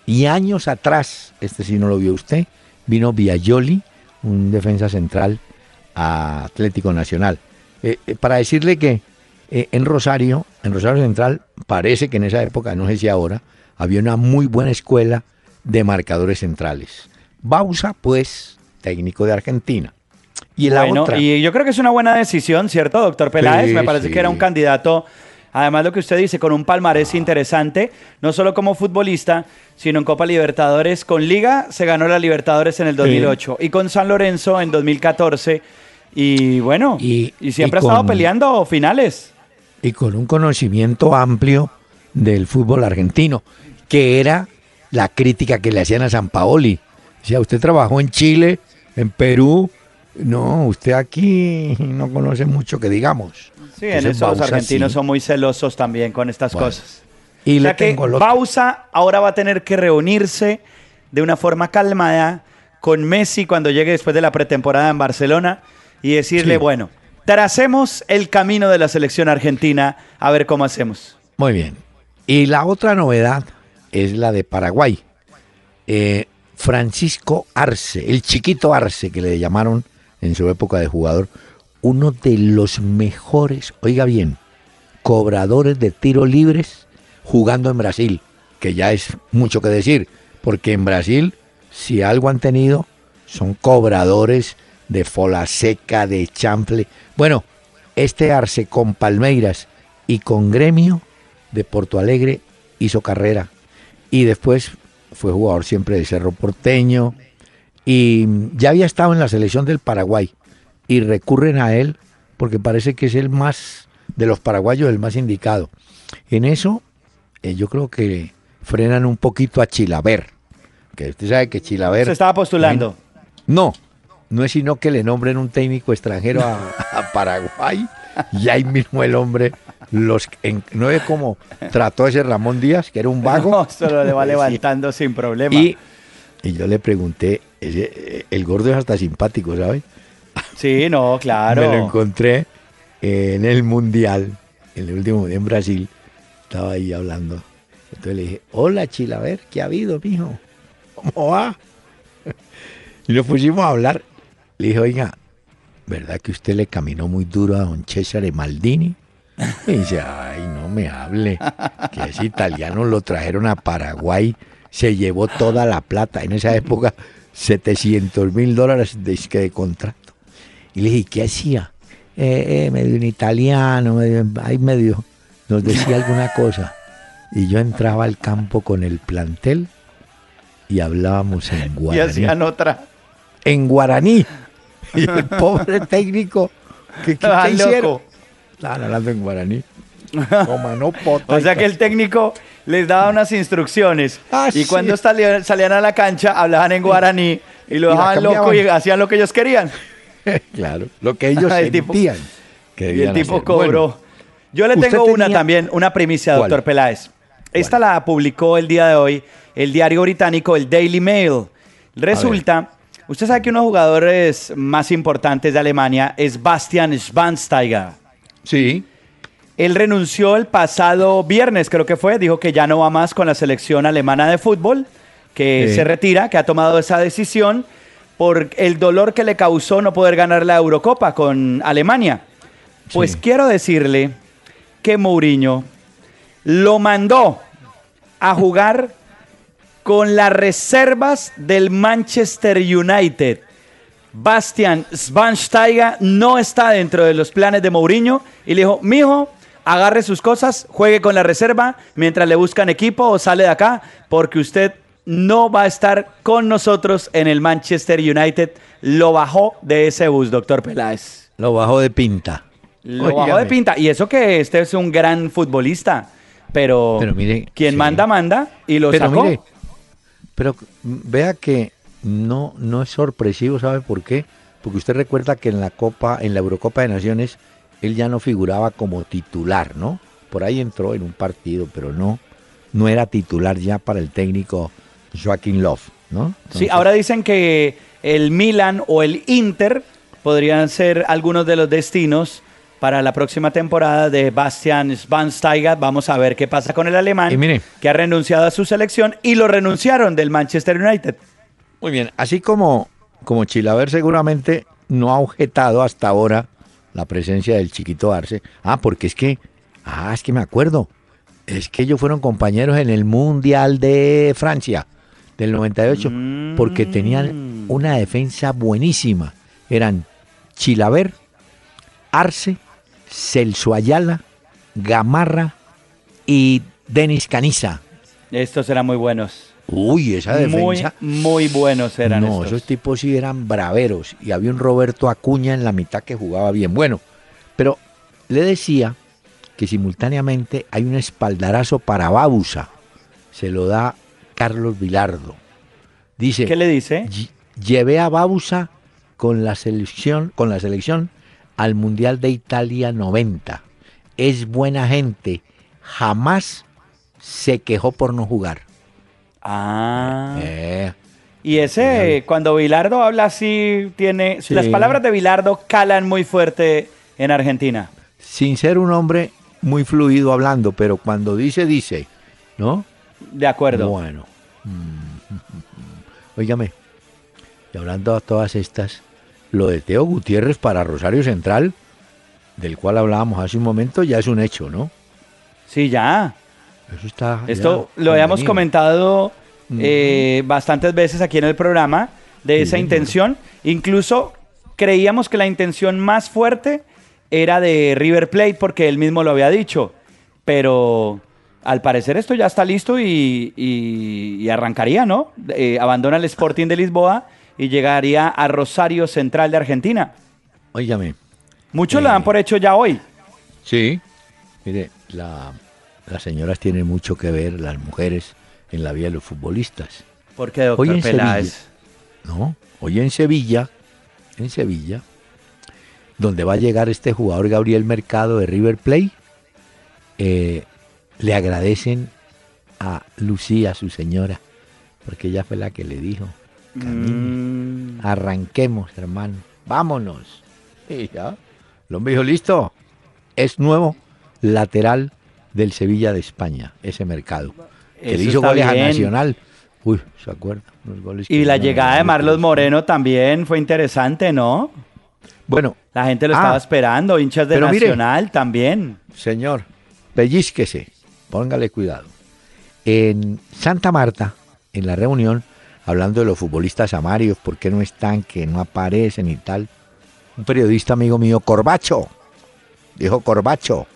Y años atrás, este sí no lo vio usted, vino Viajoli, un defensa central a Atlético Nacional. Eh, eh, para decirle que eh, en Rosario, en Rosario Central, parece que en esa época, no sé si ahora, había una muy buena escuela de marcadores centrales. Bausa, pues, técnico de Argentina. Y la bueno, otra, y yo creo que es una buena decisión, ¿cierto, doctor Peláez? Sí, Me parece sí. que era un candidato Además, lo que usted dice, con un palmarés interesante, no solo como futbolista, sino en Copa Libertadores. Con Liga se ganó la Libertadores en el 2008 y con San Lorenzo en 2014. Y bueno, y, siempre ha estado peleando finales. Y con un conocimiento amplio del fútbol argentino, que era la crítica que le hacían a San Paoli. O sea, usted trabajó en Chile, en Perú, no, usted aquí no conoce mucho que digamos. Sí, en eso los argentinos son muy celosos también con estas cosas. Y o sea que Bausa ahora va a tener que reunirse de una forma calmada con Messi cuando llegue después de la pretemporada en Barcelona y decirle, bueno, tracemos el camino de la selección argentina a ver cómo hacemos. Muy bien. Y la otra novedad es la de Paraguay. Eh, Francisco Arce, el chiquito Arce que le llamaron en su época de jugador, uno de los mejores, oiga bien, cobradores de tiro libres jugando en Brasil, que ya es mucho que decir, porque en Brasil, si algo han tenido, son cobradores de fola seca, de chample. Bueno, este Arce con Palmeiras y con Gremio de Porto Alegre hizo carrera y después fue jugador siempre de Cerro Porteño y ya había estado en la selección del Paraguay y recurren a él porque parece que es el más de los paraguayos el más indicado. En eso eh, yo creo que frenan un poquito a Chilaver, que usted sabe que Chilaver se estaba postulando. No, no es sino que le nombren un técnico extranjero a, Paraguay y ahí mismo el hombre los no es como trató ese Ramón Díaz, que era un vago. No, solo le va levantando sin problema. Y, y, yo le pregunté, ese, el gordo es hasta simpático, ¿sabes? Sí, no, claro. Me lo encontré en el Mundial, en el último en Brasil. Estaba ahí hablando. Entonces le dije, hola Chilaver, ¿qué ha habido, mijo? ¿Cómo va? Y nos pusimos a hablar le dije, oiga, ¿verdad que usted le caminó muy duro a don Cesare Maldini? Y dice, ay, no me hable, que ese italiano lo trajeron a Paraguay, se llevó toda la plata, en esa época 700 mil dólares de, de contrato. Y le dije, ¿qué hacía? Eh, eh, medio un italiano, medio, ahí medio, nos decía alguna cosa. Y yo entraba al campo con el plantel y hablábamos en guaraní. Y hacían otra. En guaraní. Y el pobre técnico, ¿qué, qué, hicieron? Estaban hablando en guaraní. o sea que el técnico les daba unas instrucciones ah, y cuando salían, salían, a la cancha hablaban en guaraní y lo dejaban loco y hacían lo que ellos querían. claro, lo que ellos sentían. y el tipo cobró. Yo le tengo una también, una primicia, doctor Peláez. Esta la publicó el día de hoy el diario británico, el Daily Mail. Resulta Usted sabe que uno de los jugadores más importantes de Alemania es Bastian Schweinsteiger. Sí. Él renunció el pasado viernes, creo que fue, dijo que ya no va más con la selección alemana de fútbol, que se retira, que ha tomado esa decisión por el dolor que le causó no poder ganar la Eurocopa con Alemania. Pues quiero decirle que Mourinho lo mandó a jugar con las reservas del Manchester United. Bastian Schweinsteiger no está dentro de los planes de Mourinho y le dijo, mijo, agarre sus cosas, juegue con la reserva mientras le buscan equipo o sale de acá, porque usted no va a estar con nosotros en el Manchester United. Lo bajó de ese bus, doctor Peláez. Lo bajó de pinta. Lo bajó de pinta. Y eso que este es un gran futbolista. Pero, mire, quien manda, manda y lo sacó. Pero vea que no, no es sorpresivo, ¿sabe por qué? Porque usted recuerda que en la Copa, en la Eurocopa de Naciones, él ya no figuraba como titular, ¿no? Por ahí entró en un partido, pero no, no era titular ya para el técnico Joaquín Love, ¿no? sí, ahora dicen que el Milan o el Inter podrían ser algunos de los destinos para la próxima temporada de Bastian Schweinsteiger. Vamos a ver qué pasa con el alemán, que ha renunciado a su selección y lo renunciaron del Manchester United. Muy bien, así como, como Chilaver seguramente no ha objetado hasta ahora la presencia del chiquito Arce. Ah, porque es que, ah, es que me acuerdo, es que ellos fueron compañeros en el Mundial de Francia del 98, porque tenían mm. una defensa buenísima. Eran Chilaver, Arce Celso Ayala Gamarra y Denis Caniza. Estos eran muy buenos. Uy, esa defensa. Muy, muy buenos eran no, esos tipos sí eran braveros. Y había un Roberto Acuña en la mitad que jugaba bien. Bueno, pero le decía que simultáneamente hay un espaldarazo para Babusa. Se lo da Carlos Vilardo. Dice. ¿Qué le dice? Llevé a Babusa con la selección, con la selección al Mundial de Italia 90. Es buena gente. Jamás se quejó por no jugar. Ah. Eh, y ese, cuando Vilardo habla así, tiene. Las palabras de Vilardo calan muy fuerte en Argentina. Sin ser un hombre muy fluido hablando, pero cuando dice, dice, ¿no? De acuerdo. Bueno. Óigame, y hablando de todas estas, lo de Teo Gutiérrez para Rosario Central, del cual hablábamos hace un momento, ya es un hecho, ¿no? Sí, ya. Eso está. Esto lo habíamos comentado eh, bastantes veces aquí en el programa de esa intención. Incluso creíamos que la intención más fuerte era de River Plate porque él mismo lo había dicho. Pero al parecer esto ya está listo y, arrancaría, ¿no? Eh, abandona el Sporting de Lisboa y llegaría a Rosario Central de Argentina. Óigame. Muchos lo dan eh, por hecho ya hoy. Sí. Mire, la, las señoras tienen mucho que ver, las mujeres, en la vida de los futbolistas. ¿Por qué, doctor hoy en Peláez? Sevilla, no, hoy en Sevilla, en Sevilla, donde va a llegar este jugador Gabriel Mercado de River Plate, eh, le agradecen a Lucía, su señora, porque ella fue la que le dijo, Mm. Arranquemos, hermano. Vámonos. Y ya. El hombre dijo, listo. Es nuevo lateral del Sevilla de España, ese mercado. Que le hizo goles a Nacional. Uy, ¿se acuerda? y la llegada de Marlos Moreno también fue interesante, ¿no? Bueno. La gente lo estaba ah, esperando, hinchas de Nacional también. Señor, pellizquese, póngale cuidado. En Santa Marta, en la reunión, hablando de los futbolistas samarios, por qué no están, que no aparecen y tal. Un periodista amigo mío, Corbacho, dijo Corbacho,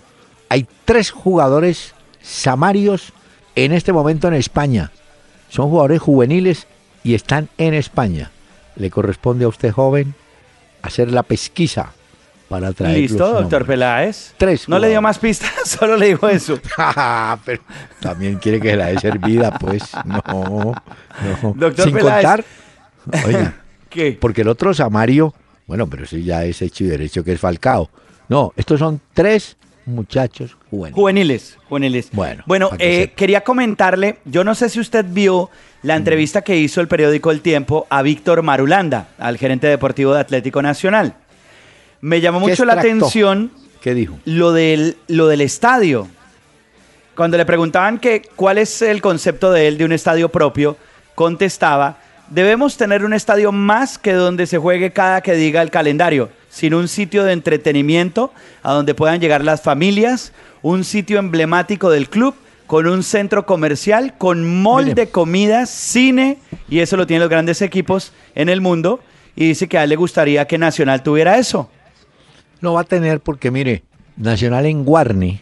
hay tres jugadores samarios en este momento en España. Son jugadores juveniles y están en España. Le corresponde a usted, joven, hacer la pesquisa para traer. Listo, doctor Peláez. Tres. No le dio más pistas, solo le dijo eso. Pero también quiere que la dé servida, pues. No, no. Doctor Sin contar. Oiga. ¿Qué? Porque el otro Samario, bueno, pero eso ya es hecho y derecho que es Falcao. No, estos son tres muchachos juveniles. Juveniles, juveniles. Bueno, bueno eh, quería comentarle, yo no sé si usted vio la entrevista que hizo el periódico El Tiempo a Víctor Marulanda, al gerente deportivo de Atlético Nacional. Me llamó mucho la atención ¿Qué dijo? Lo del, lo del estadio. Cuando le preguntaban que cuál es el concepto de él de un estadio propio, contestaba, debemos tener un estadio más que donde se juegue cada que diga el calendario, sino un sitio de entretenimiento a donde puedan llegar las familias, un sitio emblemático del club con un centro comercial, con mall de comidas, cine, y eso lo tienen los grandes equipos en el mundo, y dice que a él le gustaría que Nacional tuviera eso. No va a tener porque, mire, Nacional en Guarni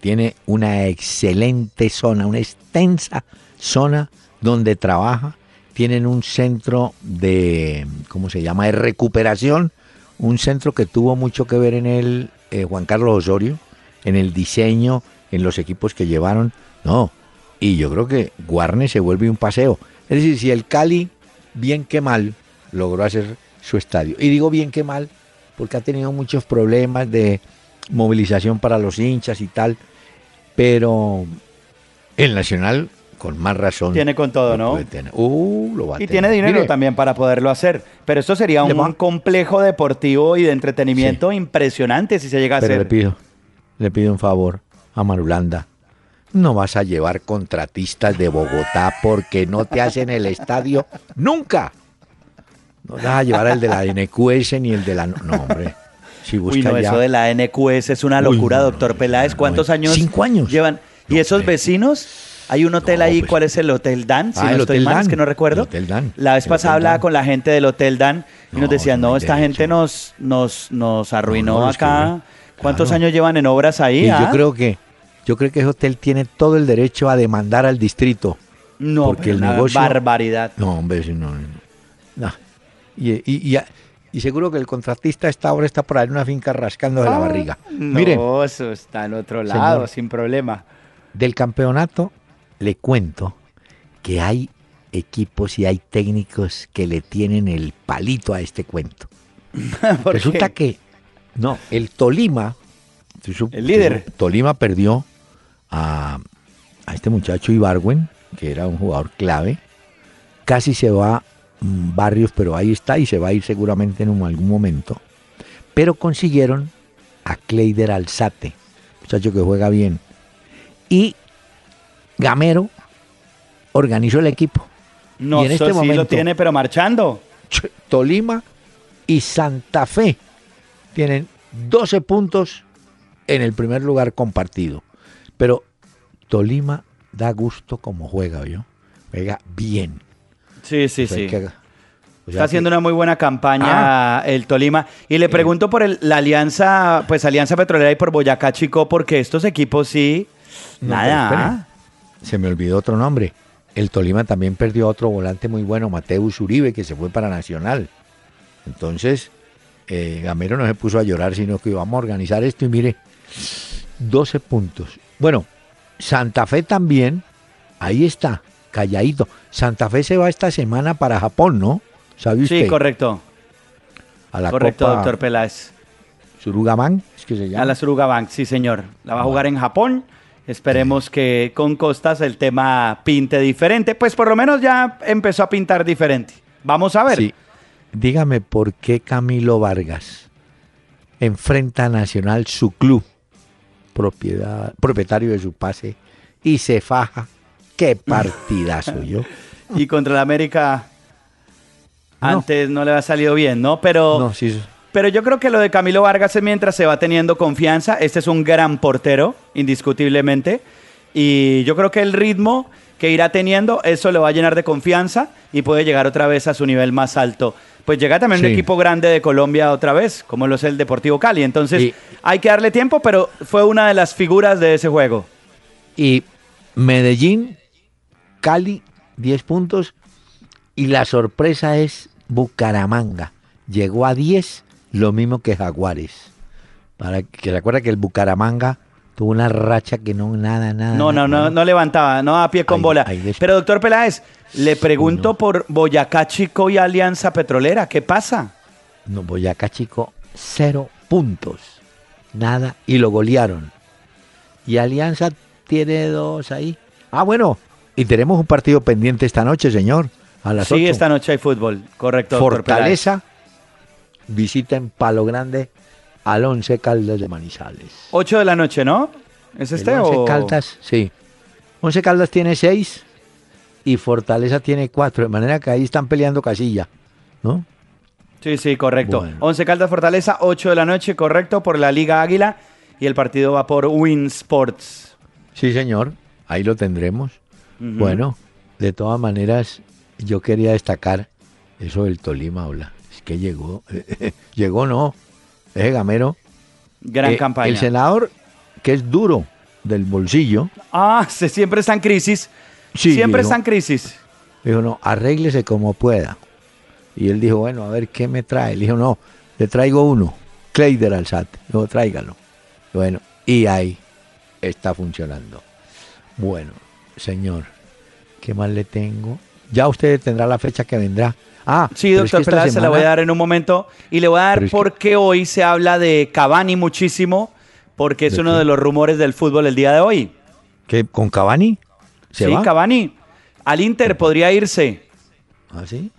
tiene una excelente zona, una extensa zona donde trabaja. Tienen un centro de, ¿cómo se llama?, de recuperación. Un centro que tuvo mucho que ver en el eh, Juan Carlos Osorio, en el diseño, en los equipos que llevaron. No, y yo creo que Guarne se vuelve un paseo. Es decir, si el Cali, bien que mal, logró hacer su estadio. Y digo bien que mal porque ha tenido muchos problemas de movilización para los hinchas y tal, pero el Nacional con más razón. Tiene con todo, ¿no? Uh, lo va a y tiene dinero también para poderlo hacer. Pero esto sería un complejo deportivo y de entretenimiento impresionante si se llega a pero hacer. Le pido, le pido un favor a Marulanda. No vas a llevar contratistas de Bogotá porque no te hacen el estadio nunca. No vas a llevar el de la NQS ni el de la... No, hombre. Si Uy, no, eso de la NQS es una locura, doctor Peláez. ¿Cuántos años? Cinco años. Llevan. ¿Y esos vecinos? Hay un hotel ahí, pues. ¿cuál es el Hotel Dan? Si ah, no estoy mal, es que no recuerdo. Hotel Dan. La vez pasada hablaba con la gente del Hotel Dan y nos decían, no, esta gente nos, nos, nos arruinó acá ¿Cuántos Claro. años llevan en obras ahí? Y ah? yo creo que yo creo que ese hotel tiene todo el derecho a demandar al distrito. no, porque el negocio- barbaridad. No, hombre, no. no, no. Y, y- y- y seguro que el contratista a esta hora está por ahí en una finca rascándose la barriga. Ah, No, Miren, eso está en otro lado, Señor. sin problema. del campeonato le cuento que hay equipos y hay técnicos que le tienen el palito a este cuento. ¿Por Resulta qué? que, no, el Tolima, El líder. Tolima perdió a, a este muchacho Ibarwen, que era un jugador clave. Casi se va Barrios, pero ahí está y se va a ir seguramente en un- algún momento. Pero consiguieron a Kleider Alzate, muchacho que juega bien. Y Gamero organizó el equipo. No, y en este sí lo momento- tiene, pero marchando. Ch- Tolima y Santa Fe tienen 12 puntos en el primer lugar compartido. Pero Tolima da gusto como juega, ¿yo? Juega bien. Sí, sí, sí. que- o sea Está haciendo una muy buena campaña el Tolima. Y le pregunto por el- la alianza, pues Alianza Petrolera y por Boyacá Chico, porque estos equipos sí. No, nada. pero Se me olvidó otro nombre. El Tolima también perdió a otro volante muy bueno, Mateus Uribe, que se fue para Nacional. Entonces, eh, Gamero no se puso a llorar, sino que íbamos a organizar esto y mire, 12 puntos. Bueno, Santa Fe también, ahí está, calladito. Santa Fe se va esta semana para Japón, ¿no? ¿Sabe usted? Sí, correcto. A la correcto, Copa doctor Peláez. Surugaman, es que se llama. A la Suruga Bank, sí, señor. La va a jugar en Japón. Esperemos que con Costas el tema pinte diferente. Pues por lo menos ya empezó a pintar diferente. Vamos a ver. Sí. Dígame por qué Camilo Vargas enfrenta a Nacional su club, propiedad, propietario de su pase, y se faja. Qué partidazo yo. Y contra el América No. antes no le ha salido bien, ¿no? Pero, No, sí, pero yo creo que lo de Camilo Vargas es mientras se va teniendo confianza. Este es un gran portero, indiscutiblemente. Y yo creo que el ritmo que irá teniendo, eso le va a llenar de confianza y puede llegar otra vez a su nivel más alto. Pues llega también un equipo grande de Colombia otra vez, como lo es el Deportivo Cali. Entonces Y- hay que darle tiempo, pero fue una de las figuras de ese juego. Y Medellín, Cali, 10 puntos. Y la sorpresa es Bucaramanga. Llegó a 10, lo mismo que Jaguares. Para que se acuerda que el Bucaramanga tuvo una racha que no, nada, nada. No, no, no, nada. no levantaba, no a pie con Ahí- bola. ahí Pero doctor Peláez, le pregunto no. por Boyacá Chico y Alianza Petrolera, ¿qué pasa? No, Boyacá Chico, cero puntos. Nada. Y lo golearon. Y Alianza tiene dos ahí. Ah, bueno. Y tenemos un partido pendiente esta noche, señor. A las Sí, esta noche hay fútbol, correcto. Fortaleza visita en Palo Grande al Once Caldas de Manizales. 8 de la noche, ¿no? ¿Es El este Once o...? Caldas, sí. Once Caldas tiene seis y Fortaleza tiene cuatro. De manera que ahí están peleando casilla, ¿no? Sí, sí, correcto. Bueno. 11 Caldas Fortaleza, 8 de la noche, correcto, por la Liga Águila. Y el partido va por Win Sports. Sí, señor. Ahí lo tendremos. Bueno, de todas maneras, yo quería destacar eso del Tolima, habla. Es que llegó, llegó no, ese gamero. Gran Eh, campaña. El senador, que es duro del bolsillo, Ah, se, siempre está en crisis. Sí, siempre dijo. está en crisis. dijo, no, arréglese como pueda. Y él dijo, bueno, a ver, ¿qué me trae? Le dijo, no, le traigo uno, Kleider Alzate. Dijo, tráigalo. Bueno, y ahí está funcionando. Bueno, señor, ¿qué más le tengo? Ya usted tendrá la fecha que vendrá. Ah, Sí, es que doctor Peláez, se la voy a dar en un momento. Y le voy a dar es que- porque hoy se habla de Cavani muchísimo, porque es ¿De uno qué? de los rumores del fútbol el día de hoy. ¿Qué, ¿Con Cavani? ¿Se sí, va? Cavani. Al Inter podría irse. ¿Ah, sí?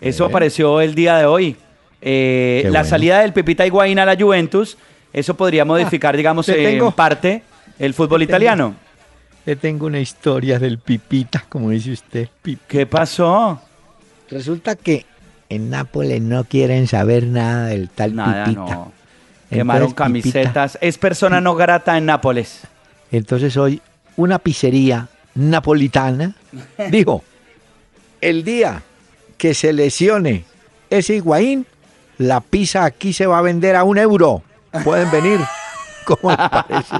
Eso Eh. apareció el día de hoy. Eh, la bueno. salida del Pepita Higuaín a la Juventus, eso podría modificar, digamos, te en parte el fútbol italiano. Le tengo una historia del Pipita, como dice usted. ¿Qué pasó? Resulta que en Nápoles no quieren saber nada del tal Nada, Pipita. no. Quemaron Entonces, Pipita- camisetas. Es persona no grata en Nápoles. Entonces hoy una pizzería napolitana dijo, el día que se lesione ese Higuaín, la pizza aquí se va a vender a un euro. Pueden venir. ¿Cómo le parece?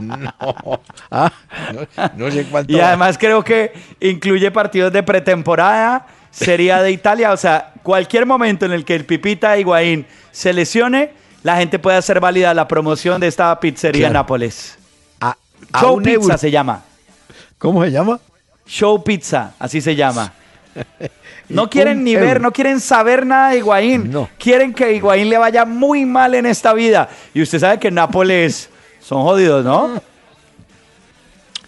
No. Ah, no, no sé cuánto. Y además creo que incluye partidos de pretemporada, Sería de Italia. O sea, cualquier momento en el que el Pipita Higuaín se lesione, la gente puede hacer válida la promoción de esta pizzería en. Nápoles. a, a Show Pizza euro. se llama. ¿Cómo se llama? Show Pizza, así se llama. No quieren ni ver, no quieren saber nada de Higuaín. No. Quieren que Higuaín le vaya muy mal en esta vida. Y usted sabe que Nápoles son jodidos, ¿no?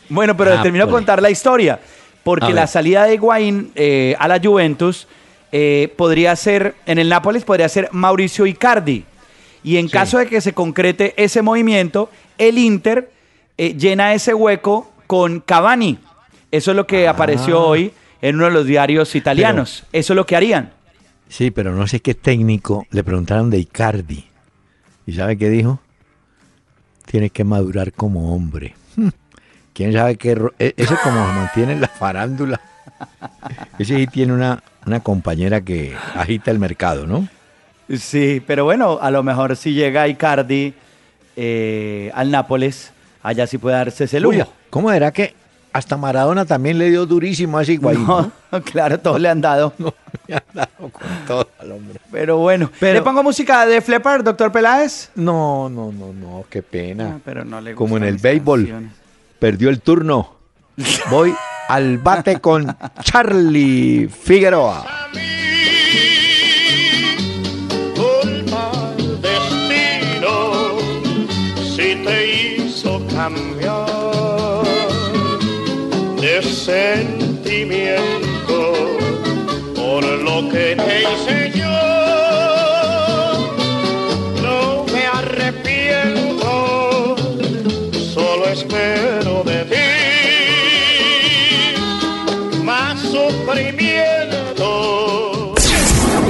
Bueno, pero Nápoles. termino de contar la historia. Porque la salida de Higuaín eh, a la Juventus eh, podría ser, en el Nápoles podría ser Mauricio Icardi. Y en Sí. caso de que se concrete ese movimiento, el Inter eh, llena ese hueco con Cavani. Eso es lo que apareció Ah. hoy en uno de los diarios italianos. Eso es lo que harían. Sí, pero no sé qué técnico le preguntaron de Icardi. ¿Y sabe qué dijo? Tiene que madurar como hombre. ¿Quién sabe qué? e- Ese como mantiene en la farándula. Ese sí tiene una, una compañera que agita el mercado, ¿no? Sí, pero bueno, a lo mejor si llega Icardi eh, al Nápoles, allá sí puede darse ese lujo. Uy, ¿cómo era que hasta Maradona también le dio durísimo a ese Higuaín? No, claro, todos le han dado. No, me ha dado con todo al hombre. Pero bueno, Pero- ¿le pongo música de Flepper, doctor Peláez? No, no, no, no, qué pena. Ah, pero no le Como en el béisbol. canciones. Perdió el turno. Voy al bate con Charlie Figueroa. Sentimiento por lo que te hice yo. No me arrepiento, solo espero de ti más sufrimiento.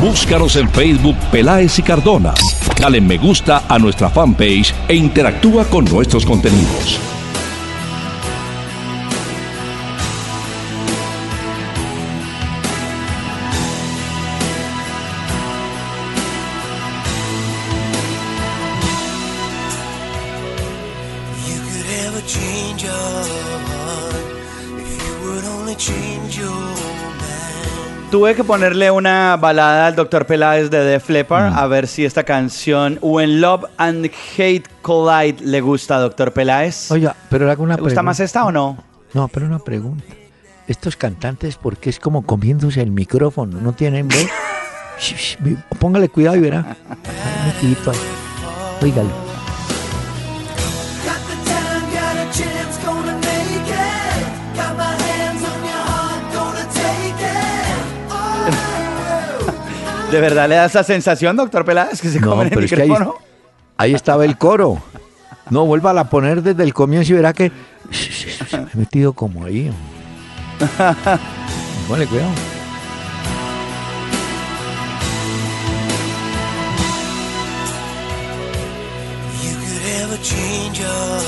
Búscanos en Facebook Peláez y Cardona. Dale me gusta a nuestra fanpage e interactúa con nuestros contenidos. Tuve que ponerle una balada al doctor Peláez de Def Leppard Mm. a ver si esta canción When Love and Hate Collide le gusta a doctor Peláez. Oiga, pero hago una ¿Le gusta más esta o no? No, pero una pregunta. Estos cantantes, ¿por qué es como comiéndose el micrófono? ¿No tienen voz? Póngale cuidado y verá. Ay, ¿De verdad le da esa sensación, doctor Peláez, que se No, come el pero es que ahí, micrófono? ahí estaba el coro. No, vuelva a poner desde el comienzo y verá que me he metido como ahí. Póngale cuidado.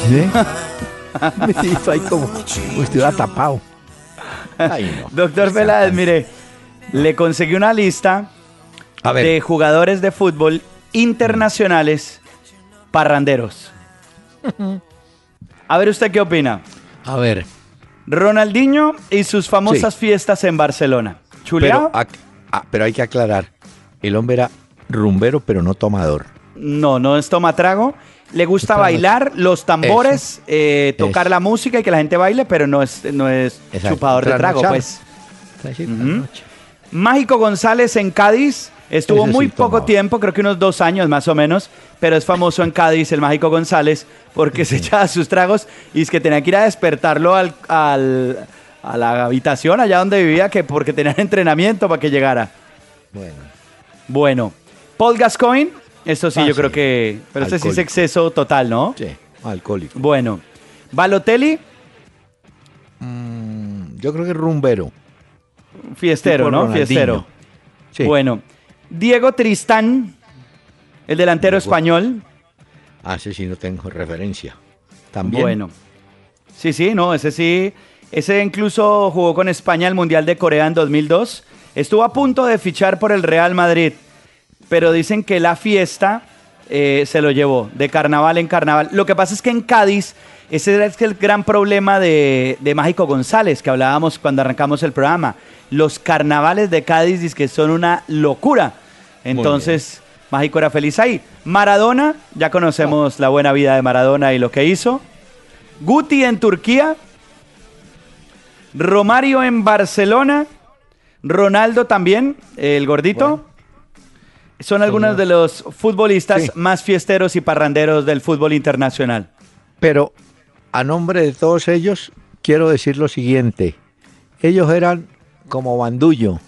¿Sí? Metidito ahí como, como estuviera tapado. Ay, no. Doctor Peláez, mire, le conseguí una lista A ver. de jugadores de fútbol internacionales parranderos. A ver usted qué opina. A ver. Ronaldinho y sus famosas fiestas en Barcelona. ¿Chuleado? Pero, ac- ah, pero hay que aclarar. El hombre era rumbero, pero no tomador. No, no es toma trago. Le gusta bailar los tambores, eh, tocar Eso. la música y que la gente baile, pero no es, no es Exacto. chupador de trago, pues. Ujú. Mágico González en Cádiz. Estuvo muy poco tiempo, creo que unos dos años más o menos, pero es famoso en Cádiz el Mágico González porque se echaba sus tragos y es que tenía que ir a despertarlo al, al- a la habitación allá donde vivía que porque tenían entrenamiento para que llegara. Bueno. Bueno, Paul Gascoigne, esto sí Ah, yo sí. creo que... Pero este sí es exceso total, ¿no? Sí, alcohólico. Bueno, Balotelli, Mm, yo creo que rumbero. fiestero, Tipo ¿no? Ronaldinho. Fiestero. Sí. Bueno, Diego Tristán, el delantero Diego. español. Ah, ese sí no tengo referencia. También. Bueno. Sí, sí, no, ese sí. Ese incluso jugó con España el Mundial de Corea en 2002. Estuvo a punto de fichar por el Real Madrid, pero dicen que la fiesta eh, se lo llevó, de carnaval en carnaval. Lo que pasa es que en Cádiz, ese es el gran problema de, de Mágico González, que hablábamos cuando arrancamos el programa. Los carnavales de Cádiz dice que son una locura. Entonces, Mágico era feliz ahí. Maradona, ya conocemos la buena vida de Maradona y lo que hizo. Guti en Turquía. Romario en Barcelona. Ronaldo también, el gordito. Son algunos de los futbolistas Sí. más fiesteros y parranderos del fútbol internacional. Pero a nombre de todos ellos, quiero decir lo siguiente. Ellos eran como bandullo,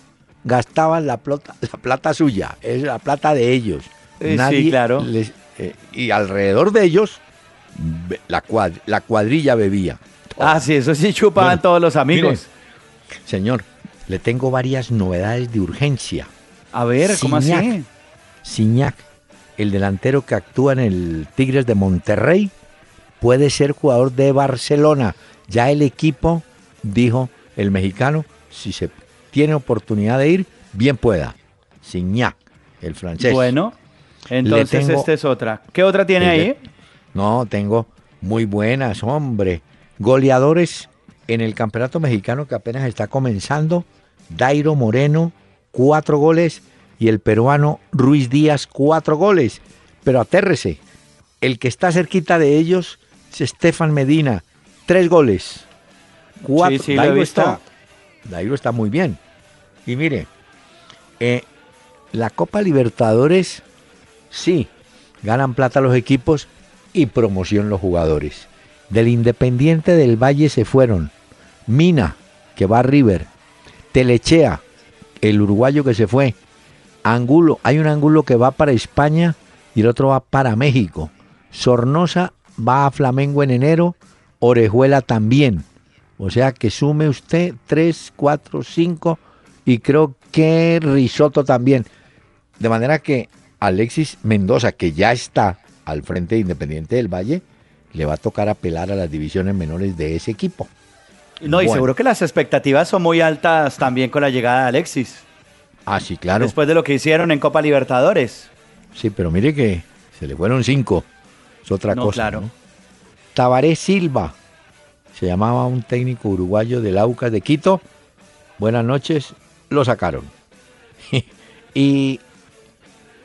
gastaban la plata, la plata suya, es la plata de ellos. Eh, sí, claro. les- eh, y alrededor de ellos, la, cuad- la cuadrilla bebía. Ah, sí, eso sí chupaban Bueno, todos los amigos. Señor, le tengo varias novedades de urgencia. A ver, ¿cómo así? Signac, el delantero que actúa en el Tigres de Monterrey, puede ser jugador de Barcelona. Ya el equipo dijo el mexicano, si se tiene oportunidad de ir, bien pueda. Signac, el francés. Bueno, entonces tengo- esta es otra. ¿Qué otra tiene ahí? de- No, tengo muy buenas, hombre. Goleadores en el campeonato mexicano que apenas está comenzando. Dairo Moreno, cuatro goles. Y el peruano Ruiz Díaz, cuatro goles. Pero atérrese. El que está cerquita de ellos es Estefan Medina, tres goles. Cuatro. Sí, visto. está, Dairo está muy bien. Y mire, eh, la Copa Libertadores, sí, ganan plata los equipos y promoción los jugadores. Del Independiente del Valle se fueron Mina, que va a River, Telechea, el uruguayo que se fue, Angulo, hay un Angulo que va para España y el otro va para México. Sornosa va a Flamengo en enero, Orejuela también. O sea que sume usted 3, 4, 5 y creo que Risotto también. De manera que Alexis Mendoza, que ya está al frente de Independiente del Valle, le va a tocar apelar a las divisiones menores de ese equipo. No, y seguro que las expectativas son muy altas también con la llegada de Alexis. Ah, sí, claro. Después de lo que hicieron en Copa Libertadores. Sí, pero mire que se le fueron cinco. Es otra No, cosa. claro. ¿no? Tabaré Silva, se llamaba un técnico uruguayo del Aucas de Quito. Buenas noches, lo sacaron. y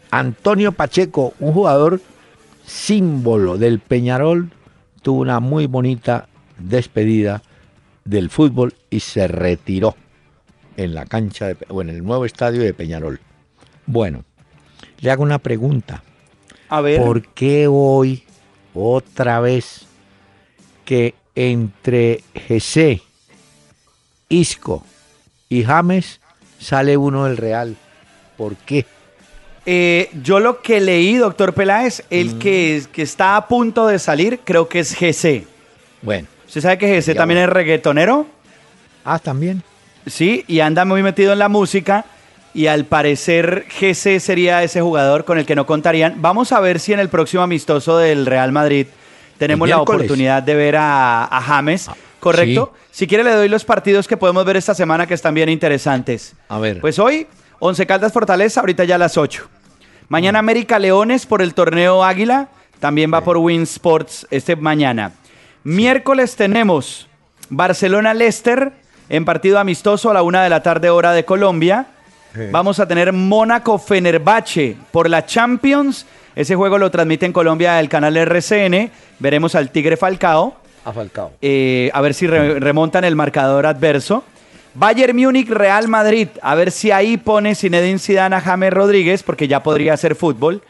Antonio Pacheco, un jugador símbolo del Peñarol, tuvo una muy bonita despedida del fútbol y se retiró en la cancha de, o en el nuevo estadio de Peñarol. Bueno, le hago una pregunta. A ver, ¿Por qué hoy, otra vez, que entre GC, Isco y James sale uno del Real? ¿Por qué? eh, yo lo que leí, doctor Peláez, Mm. el que, que está a punto de salir, creo que es GC. Bueno, ¿Usted sabe que GC también bueno. es reggaetonero? ah, también. Sí, y anda muy metido en la música. Y al parecer GC sería ese jugador con el que no contarían. Vamos a ver si en el próximo amistoso del Real Madrid tenemos la oportunidad de ver a, a James. Ah, ¿Correcto? Si quiere le doy los partidos que podemos ver esta semana que están bien interesantes. A ver. Pues hoy, Once Caldas Fortaleza, ahorita ya a las 8. Mañana Mm. América Leones por el torneo Águila. También va por Win Sports este mañana. Miércoles tenemos Barcelona Leicester en partido amistoso a la una de la tarde hora de Colombia. Vamos a tener Mónaco Fenerbahce por la Champions. Ese juego lo transmite en Colombia el canal RCN. Veremos al Tigre Falcao. A Falcao. Eh, a ver si re- remontan el marcador adverso. Bayern Múnich, Real Madrid. A ver si ahí pone Zinedine Zidane a James Rodríguez, porque ya podría ser fútbol.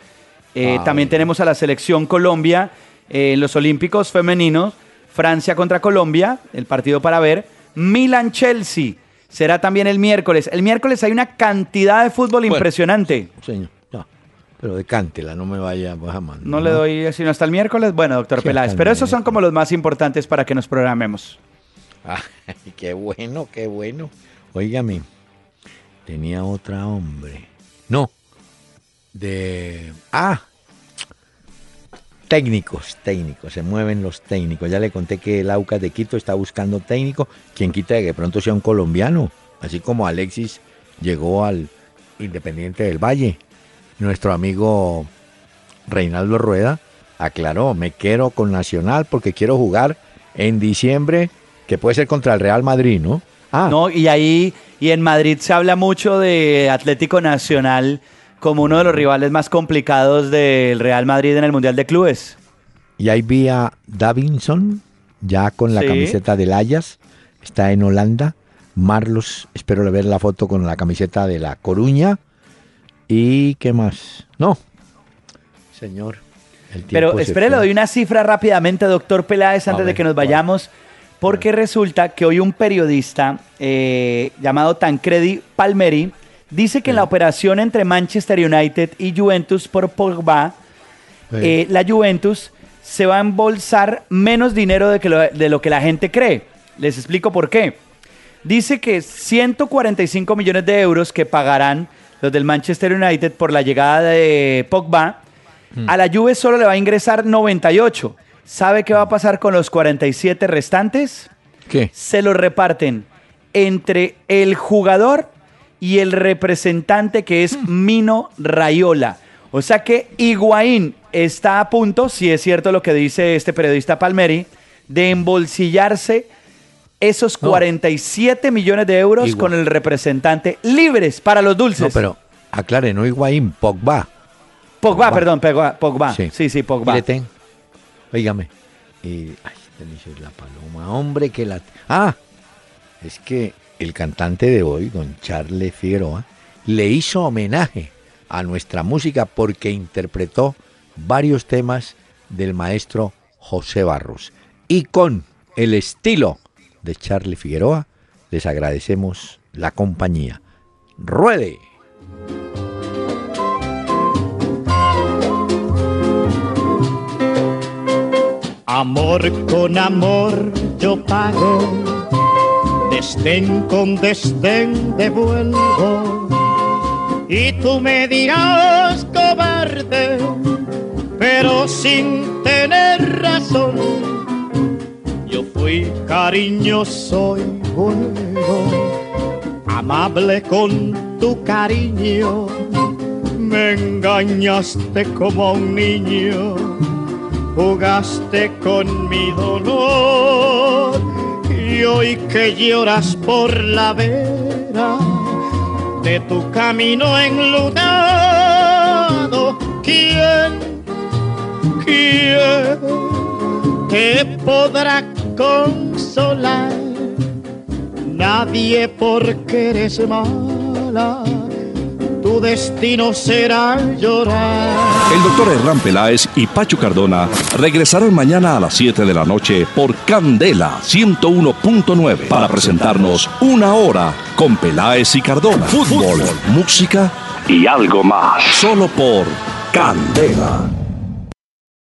Eh, Ah, también bueno. tenemos a la selección Colombia eh, en los Olímpicos femeninos. Francia contra Colombia, el partido para ver. Milan-Chelsea. Será también el miércoles. El miércoles hay una cantidad de fútbol Bueno. impresionante. Señor. Pero decántela, no me vaya pues, a mandar. No le doy sino hasta el miércoles. Bueno, doctor Sí, Peláez. Pero esos son como los más importantes para que nos programemos. Ay, qué bueno, qué bueno. Óigame, tenía otra hombre. No, de... Ah, técnicos, técnicos, se mueven los técnicos. Ya le conté que el Aucas de Quito está buscando técnico. Quien quita de que pronto sea un colombiano, así como Alexis llegó al Independiente del Valle. Nuestro amigo Reinaldo Rueda aclaró, me quiero con Nacional porque quiero jugar en diciembre, que puede ser contra el Real Madrid, ¿no? Ah. No, y ahí, y en Madrid se habla mucho de Atlético Nacional como uno de los rivales más complicados del Real Madrid en el Mundial de Clubes. Y ahí vi a Davinson, ya con la camiseta del Ayas, está en Holanda. Marlos, espero ver la foto con la camiseta de La Coruña. ¿Y qué más? No, señor. Pero espere, le doy una cifra rápidamente, doctor Peláez, antes de que nos vayamos, porque resulta que hoy un periodista eh, llamado Tancredi Palmeri dice que en la operación entre Manchester United y Juventus por Pogba, eh, la Juventus se va a embolsar menos dinero de, que de lo que la gente cree. Les explico por qué. Dice que 145 millones de euros que pagarán los del Manchester United por la llegada de Pogba, hmm. a la Juve solo le va a ingresar 98. ¿Sabe qué va a pasar con los 47 restantes? ¿Qué? Se los reparten entre el jugador y el representante que es hmm. Mino Rayola. O sea que Higuaín está a punto, si es cierto lo que dice este periodista Palmeri, de embolsillarse esos 47 millones de euros con el representante libres para los dulces. No, pero aclare, no Higuaín, Pogba. Pogba, perdón, Pogba. Pogba. Sí. sí, Pogba. Oígame. Óigame. Y, ay, la paloma. Hombre, que la... Ah, es que el cantante de hoy, don Charles Figueroa, le hizo homenaje a nuestra música porque interpretó varios temas del maestro José Barros. Y con el estilo de Charlie Figueroa, les agradecemos la compañía. ¡Ruede! Amor con amor yo pago, desdén con desdén devuelvo. Y tú me dirás cobarde, pero sin tener razón fui cariñoso y bueno, amable con tu cariño, me engañaste como un niño, jugaste con mi dolor y hoy que lloras por la vera de tu camino enlutado, ¿quién, quién te podrá consolar, nadie porque eres mala, tu destino será llorar. El doctor Hernán Peláez y Pacho Cardona regresarán mañana a las 7 de la noche por Candela 101.9 para presentarnos una hora con Peláez y Cardona. Fútbol, música y algo más. Solo por Candela.